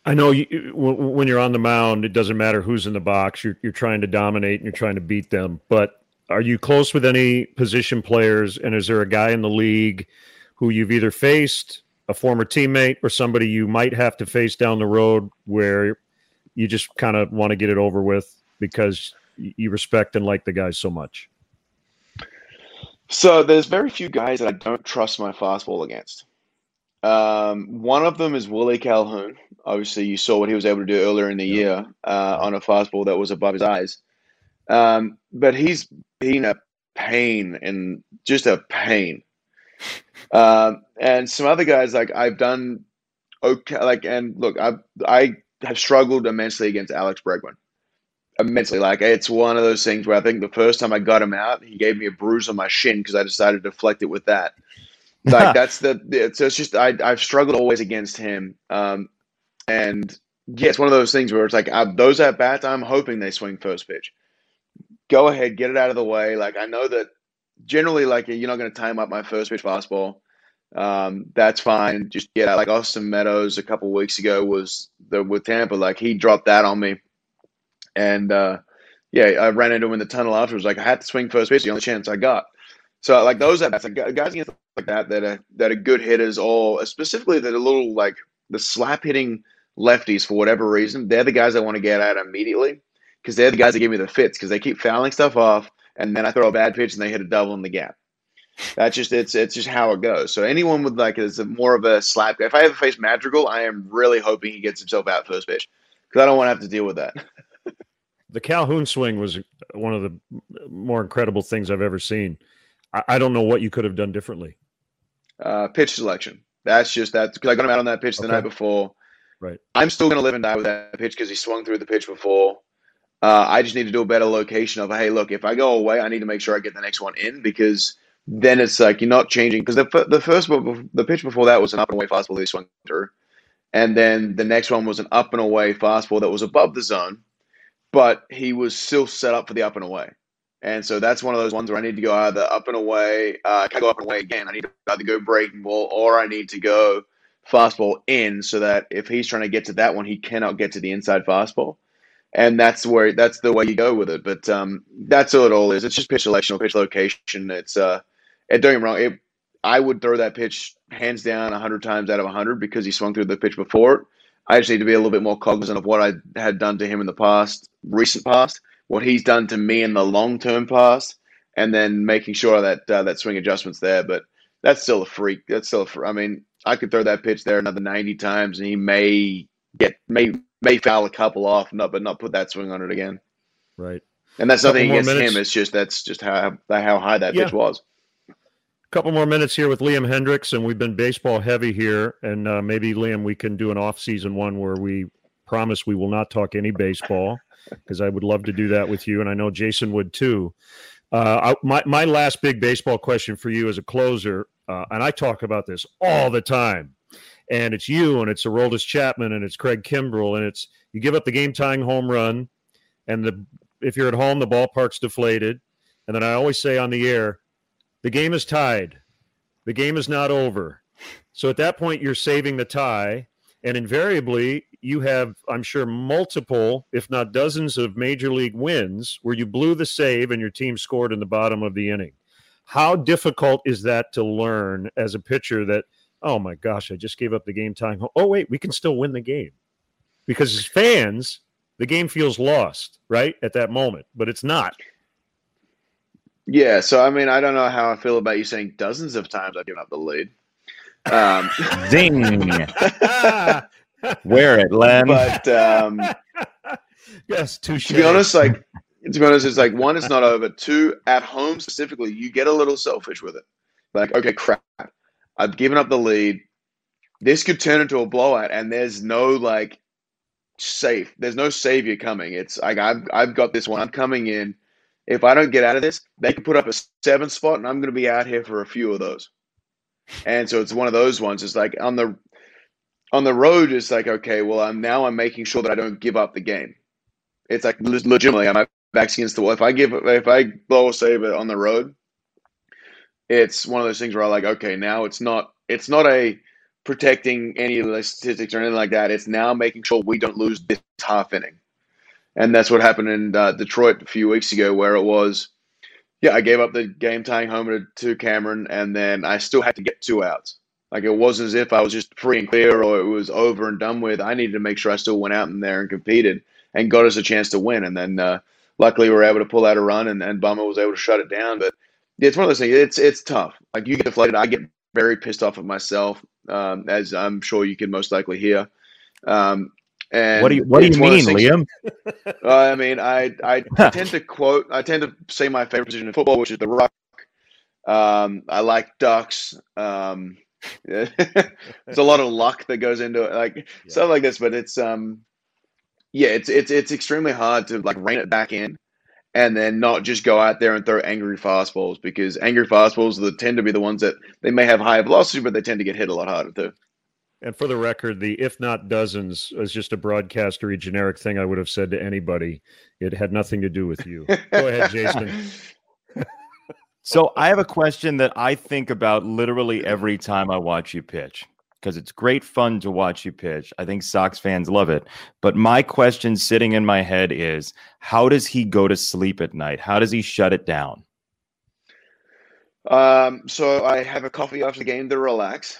I know you, when you're on the mound, it doesn't matter who's in the box. You're you're trying to dominate and you're trying to beat them. But are you close with any position players? And is there a guy in the league who you've either faced, a former teammate, or somebody you might have to face down the road where you just kind of want to get it over with because you respect and like the guys so much? So there's very few guys that I don't trust my fastball against. Um, one of them is Willie Calhoun. Obviously, you saw what he was able to do earlier in the year uh, on a fastball that was above his eyes. Um, but he's been a pain and just a pain. Um, and some other guys like I've done okay. Like and look, I I have struggled immensely against Alex Bregman. Immensely, like it's one of those things where I think the first time I got him out, he gave me a bruise on my shin because I decided to deflect it with that. Like that's the, so it's just I I've struggled always against him. Um, and yeah, it's one of those things where it's like I, those at bats, I'm hoping they swing first pitch. Go ahead, get it out of the way. Like I know that generally, like you're not going to time up my first pitch fastball. Um, that's fine. Just get out. Like Austin Meadows a couple weeks ago was the with Tampa. Like he dropped that on me, and uh, yeah, I ran into him in the tunnel afterwards. Like I had to swing first pitch, the only chance I got. So like those at bats, like guys against like that that are that are good hitters, or specifically that are little like the slap hitting lefties for whatever reason, they're the guys I want to get at immediately because they're the guys that give me the fits because they keep fouling stuff off, and then I throw a bad pitch and they hit a double in the gap. That's just it's it's just how it goes. So anyone with like is more of a slap. If I ever face Madrigal, I am really hoping he gets himself out first pitch because I don't want to have to deal with that. the Calhoun swing was one of the more incredible things I've ever seen. I, I don't know what you could have done differently. Uh, pitch selection. That's just that because I got him out on that pitch the night before. Right. I'm still going to live and die with that pitch because he swung through the pitch before. Uh, I just need to do a better location of, hey, look, if I go away, I need to make sure I get the next one in because then it's like you're not changing. Because the, the first the pitch before that was an up and away fastball that he swung through. And then the next one was an up and away fastball that was above the zone, but he was still set up for the up and away. And so that's one of those ones where I need to go either up and away. Uh, can I go up and away again? I need to either go breaking ball or I need to go fastball in so that if he's trying to get to that one, he cannot get to the inside fastball. And that's where that's the way you go with it. But um, that's all it all is. It's just pitch selection or pitch location. It's uh, it, don't get me wrong. It, I would throw that pitch hands down hundred times out of hundred because he swung through the pitch before. I just need to be a little bit more cognizant of what I had done to him in the past, recent past, what he's done to me in the long term past, and then making sure that uh, that swing adjustments there. But that's still a freak. That's still, a, I mean, I could throw that pitch there another ninety times, and he may get may may foul a couple off, not but not put that swing on it again. Right. And that's nothing against minutes. him. It's just that's just how how high that yeah. pitch was. A couple more minutes here with Liam Hendriks, and we've been baseball heavy here, and uh, maybe Liam, we can do an off season one where we promise we will not talk any baseball because I would love to do that with you, and I know Jason would too. Uh, I, my my last big baseball question for you as a closer, uh, and I talk about this all the time, and it's you, and it's Aroldis Chapman, and it's Craig Kimbrel, and it's you give up the game tying home run, and the if you're at home, the ballpark's deflated, and then I always say on the air, the game is tied, the game is not over. So at that point, you're saving the tie, and invariably you have, I'm sure, multiple, if not dozens, of major league wins where you blew the save and your team scored in the bottom of the inning. How difficult is that to learn as a pitcher that, oh my gosh, I just gave up the game time. Oh, wait, we can still win the game. Because as fans, the game feels lost, right, at that moment, but it's not. Yeah, so I mean, I don't know how I feel about you saying dozens of times I've given up the lead. Um, Ding! Wear it, Len. But um, yes, To be honest, like to be honest, it's like one, it's not over. Two, at home specifically, you get a little selfish with it. Like, okay, crap, I've given up the lead. This could turn into a blowout, and there's no like safe. There's no savior coming. It's like I've I've got this one. I'm coming in. If I don't get out of this, they can put up a seven spot, and I'm going to be out here for a few of those. And so it's one of those ones. It's like on the on the road, it's like okay, well, I'm now I'm making sure that I don't give up the game. It's like legitimately, I'm backs against the wall. If I give, if I blow a save on the road, it's one of those things where I'm like, okay, now it's not, it's not a protecting any of the statistics or anything like that. It's now making sure we don't lose this half inning, and that's what happened in uh, Detroit a few weeks ago, where it was, yeah, I gave up the game tying homer to Cameron, and then I still had to get two outs. Like it wasn't as if I was just free and clear or it was over and done with. I needed to make sure I still went out in there and competed and got us a chance to win. And then uh, luckily we were able to pull out a run and, and Bummer was able to shut it down. But it's one of those things. It's it's tough. Like you get deflated. I get very pissed off at myself, um, as I'm sure you can most likely hear. Um, and what do you what do you mean, Liam? uh, I mean, I I tend to quote. I tend to say my favorite position in football, which is the ruck. Um, I like ducks. Um, there's a lot of luck that goes into it, like yeah. stuff like this. But it's um, yeah, it's it's it's extremely hard to like rein it back in and then not just go out there and throw angry fastballs because angry fastballs the, tend to be the ones that they may have high velocity, but they tend to get hit a lot harder too. And for the record, the if not dozens is just a broadcastery generic thing I would have said to anybody. It had nothing to do with you. Go ahead, Jason. so I have a question that I think about literally every time I watch you pitch because it's great fun to watch you pitch. I think Sox fans love it. But my question sitting in my head is how does he go to sleep at night? How does he shut it down? Um, so I have a coffee after the game to relax,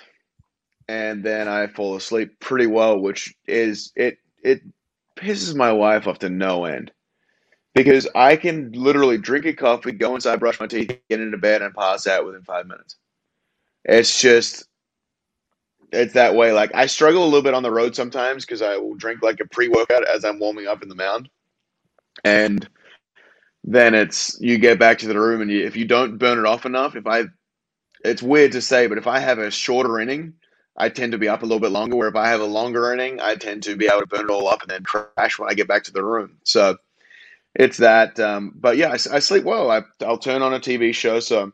and then I fall asleep pretty well, which is it it pisses my wife off to no end. Because I can literally drink a coffee, go inside, brush my teeth, get into bed, and pass out within five minutes. It's just it's that way. Like I struggle a little bit on the road sometimes because I will drink like a pre workout as I'm warming up in the mound, and then it's you get back to the room and you, if you don't burn it off enough, if I, it's weird to say, but if I have a shorter inning, I tend to be up a little bit longer. Where if I have a longer inning, I tend to be able to burn it all up and then crash when I get back to the room. So it's that. Um, but yeah, I, I sleep well. I, I'll turn on a TV show. So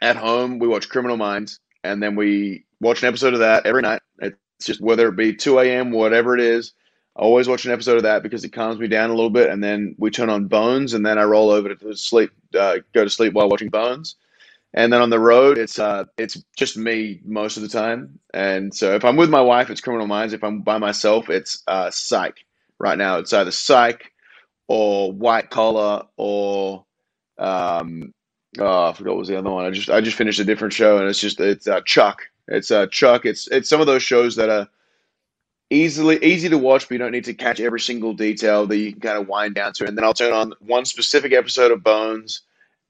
at home we watch Criminal Minds, and then we watch an episode of that every night. It's just whether it be 2 a.m., whatever it is. I always watch an episode of that because it calms me down a little bit. And then we turn on Bones, and then I roll over to sleep, uh, go to sleep while watching Bones. And then on the road, it's uh, it's just me most of the time. And so if I'm with my wife, it's Criminal Minds. If I'm by myself, it's uh, Psych. Right now, it's either Psych or White Collar or um, oh, I forgot what was the other one. I just I just finished a different show, and it's just it's uh, Chuck. It's uh, Chuck. It's it's some of those shows that are easily easy to watch, but you don't need to catch every single detail that you can kind of wind down to. And then I'll turn on one specific episode of Bones,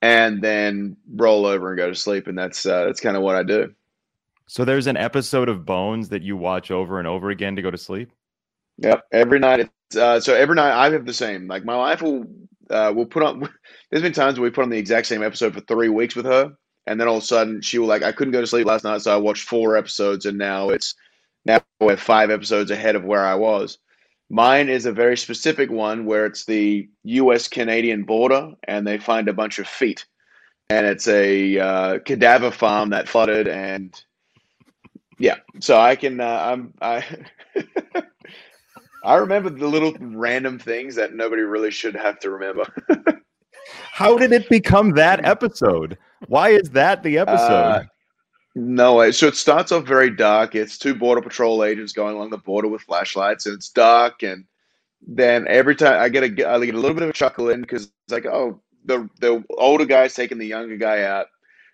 and then roll over and go to sleep. And that's uh, that's kind of what I do. So there's an episode of Bones that you watch over and over again to go to sleep. Yep, every night. It's, uh, so every night I have the same. Like my wife will uh, will put on. There's been times where we put on the exact same episode for three weeks with her, and then all of a sudden she will like, I couldn't go to sleep last night, so I watched four episodes, and now it's now we're five episodes ahead of where I was. Mine is a very specific one where it's the U.S. Canadian border, and they find a bunch of feet, and it's a uh, cadaver farm that flooded, and yeah, so I can uh, I'm I. I remember the little random things that nobody really should have to remember. How did it become that episode? Why is that the episode? Uh, no way. So it starts off very dark. It's two border patrol agents going along the border with flashlights, and it's dark. And then every time I get a, I get a little bit of a chuckle in because it's like, oh, the the older guy's taking the younger guy out.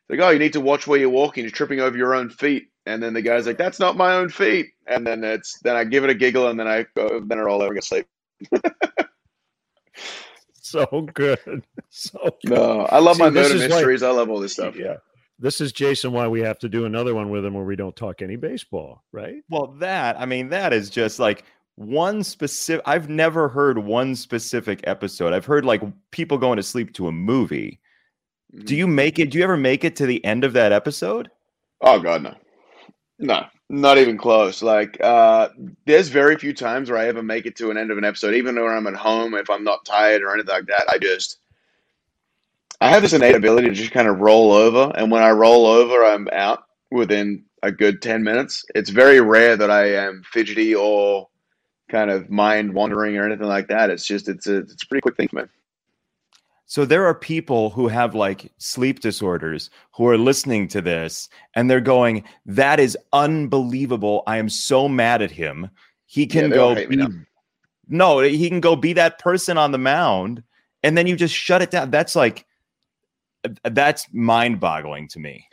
It's like, oh, you need to watch where you're walking. You're tripping over your own feet. And then the guy's like, "That's not my own feet." And then it's then I give it a giggle, and then I go, then I roll over and sleep. so good. So good. no, I love See, my murder mysteries. Like, I love all this stuff. Yeah. This is Jason why we have to do another one with him where we don't talk any baseball, right? Well, that I mean, that is just like one specific I've never heard one specific episode. I've heard like people going to sleep to a movie. Mm-hmm. Do you make it? Do you ever make it to the end of that episode? Oh god, no. No, not even close. Like, uh, there's very few times where I ever make it to an end of an episode, even when I'm at home. If I'm not tired or anything like that, I just I have this innate ability to just kind of roll over, and when I roll over, I'm out within a good ten minutes. It's very rare that I am fidgety or kind of mind wandering or anything like that. It's just it's a it's a pretty quick thing for me. So there are people who have like sleep disorders who are listening to this and they're going, "That is unbelievable! I am so mad at him. He can yeah, go be, no, he can go be that person on the mound, and then you just shut it down. That's like that's mind-boggling to me.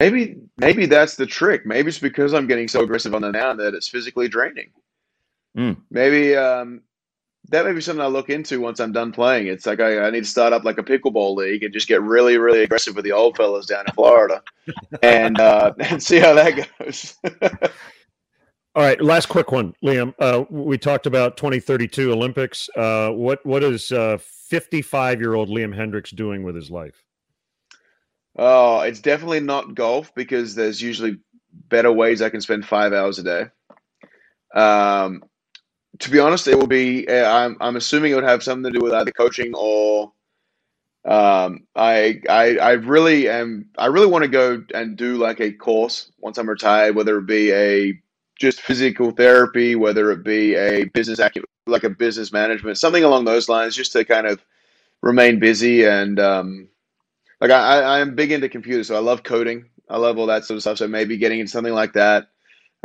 Maybe maybe that's the trick. Maybe it's because I'm getting so aggressive on the mound that it's physically draining. Mm. Maybe um, that may be something I look into once I'm done playing. It's like I, I, need to start up like a pickleball league and just get really, really aggressive with the old fellas down in Florida, and uh, and see how that goes. All right, last quick one, Liam. Uh, we talked about 2032 Olympics. Uh, what what is 55 uh, year old Liam Hendriks doing with his life? Oh, it's definitely not golf because there's usually better ways I can spend five hours a day. Um, to be honest, it will be. Uh, I'm I'm assuming it would have something to do with either coaching or. Um, I I I really am. I really want to go and do like a course once I'm retired, whether it be a just physical therapy, whether it be a business like a business management, something along those lines, just to kind of remain busy and um, like I, I am big into computers, so I love coding. I love all that sort of stuff. So maybe getting into something like that.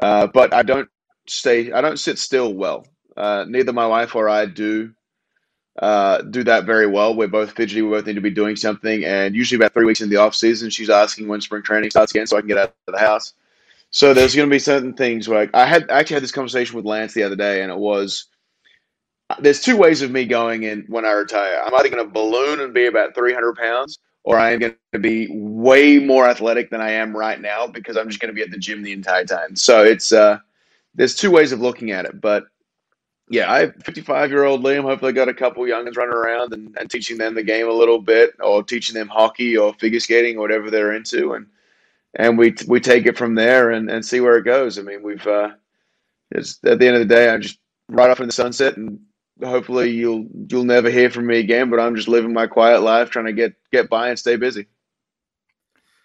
Uh, but I don't stay. I don't sit still well. Uh, neither my wife or I do uh, do that very well. We're both fidgety. We both need to be doing something. And usually about three weeks in the off season, she's asking when spring training starts again, so I can get out of the house. So there's going to be certain things where I had I actually had this conversation with Lance the other day, and it was there's two ways of me going in when I retire. I'm either going to balloon and be about 300 pounds, or I am going to be way more athletic than I am right now because I'm just going to be at the gym the entire time. So it's uh, there's two ways of looking at it, but yeah, I have 55 year old Liam. Hopefully, got a couple youngins running around and, and teaching them the game a little bit, or teaching them hockey or figure skating or whatever they're into, and and we we take it from there and, and see where it goes. I mean, we've uh, it's at the end of the day, I'm just ride off in the sunset and hopefully you'll you'll never hear from me again. But I'm just living my quiet life, trying to get get by and stay busy.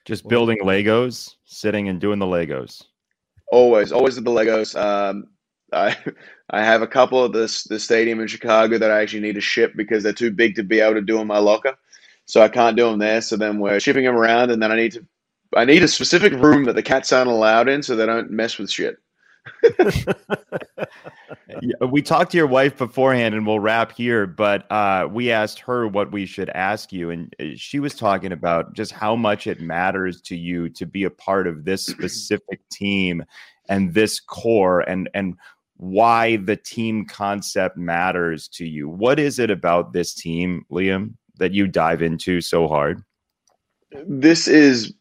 Just building Legos, sitting and doing the Legos. Always, always the Legos. Um, I I have a couple of this the stadium in Chicago that I actually need to ship because they're too big to be able to do in my locker, so I can't do them there. So then we're shipping them around, and then I need to I need a specific room that the cats aren't allowed in, so they don't mess with shit. we talked to your wife beforehand and we'll wrap here but uh, we asked her what we should ask you and uh, she was talking about just how much it matters to you to be a part of this specific team and this core and and why the team concept matters to you. What is it about this team liam that you dive into so hard? This is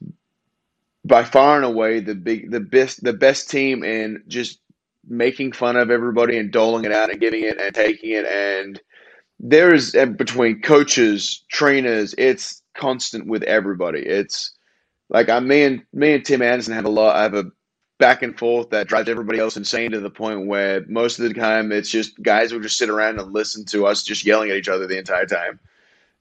by far and away the big the best the best team in just making fun of everybody and doling it out and giving it and taking it. And there's between coaches trainers it's constant with everybody. It's like I me and me and Tim Anderson have a lot I have a back and forth that drives everybody else insane to the point where most of the time it's just guys will just sit around and listen to us just yelling at each other the entire time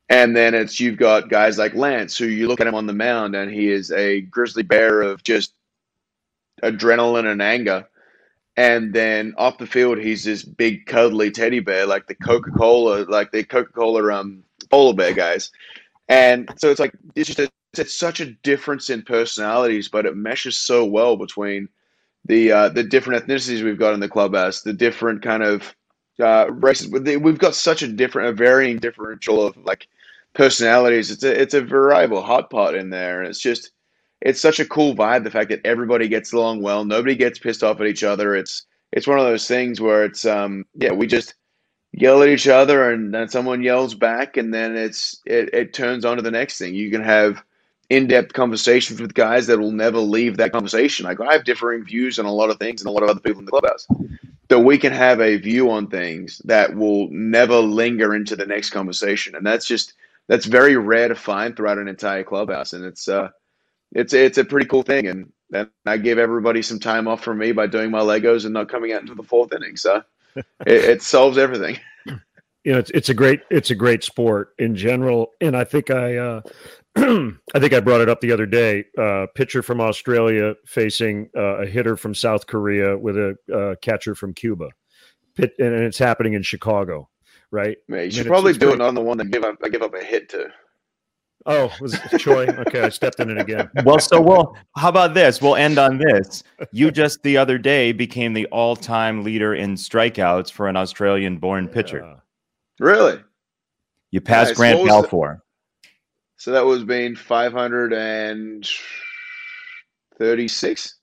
and then it's you've got guys like Lance, who you look at him on the mound, and he is a grizzly bear of just adrenaline and anger. And then off the field, he's this big cuddly teddy bear, like the Coca Cola, like the Coca Cola um, polar bear guys. And so it's like it's just a, it's such a difference in personalities, but it meshes so well between the uh, the different ethnicities we've got in the clubhouse, the different kind of uh, races. We've got such a different, a varying differential of like personalities. It's a it's a variable hot pot in there, and it's just it's such a cool vibe. The fact that everybody gets along well, nobody gets pissed off at each other. It's it's one of those things where it's um yeah we just yell at each other and then someone yells back and then it's it, it turns on to the next thing you can have in-depth conversations with guys that will never leave that conversation like i have differing views on a lot of things and a lot of other people in the clubhouse that we can have a view on things that will never linger into the next conversation and that's just that's very rare to find throughout an entire clubhouse, and it's uh, it's it's a pretty cool thing. And, and I gave everybody some time off from me by doing my Legos and not coming out into the fourth inning, so it, it solves everything. You know, it's it's a great it's a great sport in general, and I think I. Uh, I think I brought it up the other day. Uh, pitcher from Australia facing uh, a hitter from South Korea with a uh, catcher from Cuba, Pit, and it's happening in Chicago right? Yeah, you should probably do it on the one that give up I give up a hit to. Oh, was it Choi? Okay, I stepped in it again. Well, so well, how about this? We'll end on this. You just the other day became the all-time leader in strikeouts for an Australian-born pitcher. Really? You passed nice. Grant Balfour. So that was being 536.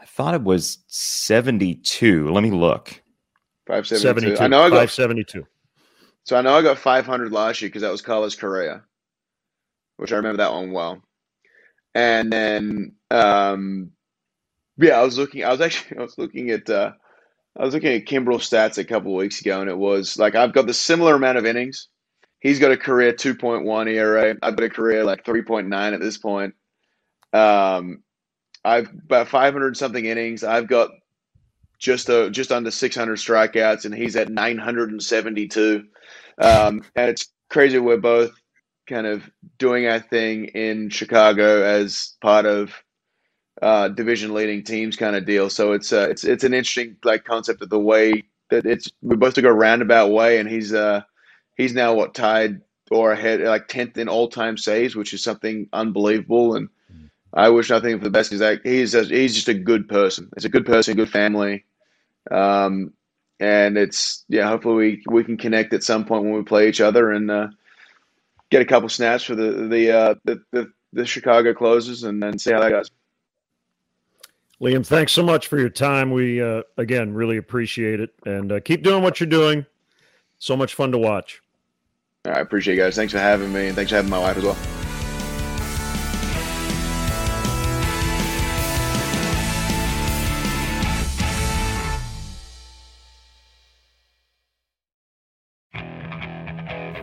I thought it was 72. Let me look. 572. I know I got 572. So I know I got 500 last year because that was Carlos Correa, which I remember that one well. And then, um, yeah, I was looking. I was actually I was looking at uh, I was looking at Kimbrel stats a couple weeks ago, and it was like I've got the similar amount of innings. He's got a career 2.1 ERA. I've got a career like 3.9 at this point. Um, I've about 500 something innings. I've got just uh, just under 600 strikeouts, and he's at 972. Um, and it's crazy. We're both kind of doing our thing in Chicago as part of uh, division leading teams kind of deal. So it's uh, it's it's an interesting like concept of the way that it's we both took a roundabout way, and he's uh he's now what tied or ahead like tenth in all time saves, which is something unbelievable. And I wish nothing for the best. He's like he's a, he's just a good person. He's a good person, good family. Um, and it's yeah. Hopefully we we can connect at some point when we play each other and uh, get a couple snaps for the the uh, the, the, the Chicago closes and then see how that goes. Liam, thanks so much for your time. We uh, again really appreciate it, and uh, keep doing what you're doing. So much fun to watch. I appreciate you guys. Thanks for having me, and thanks for having my wife as well.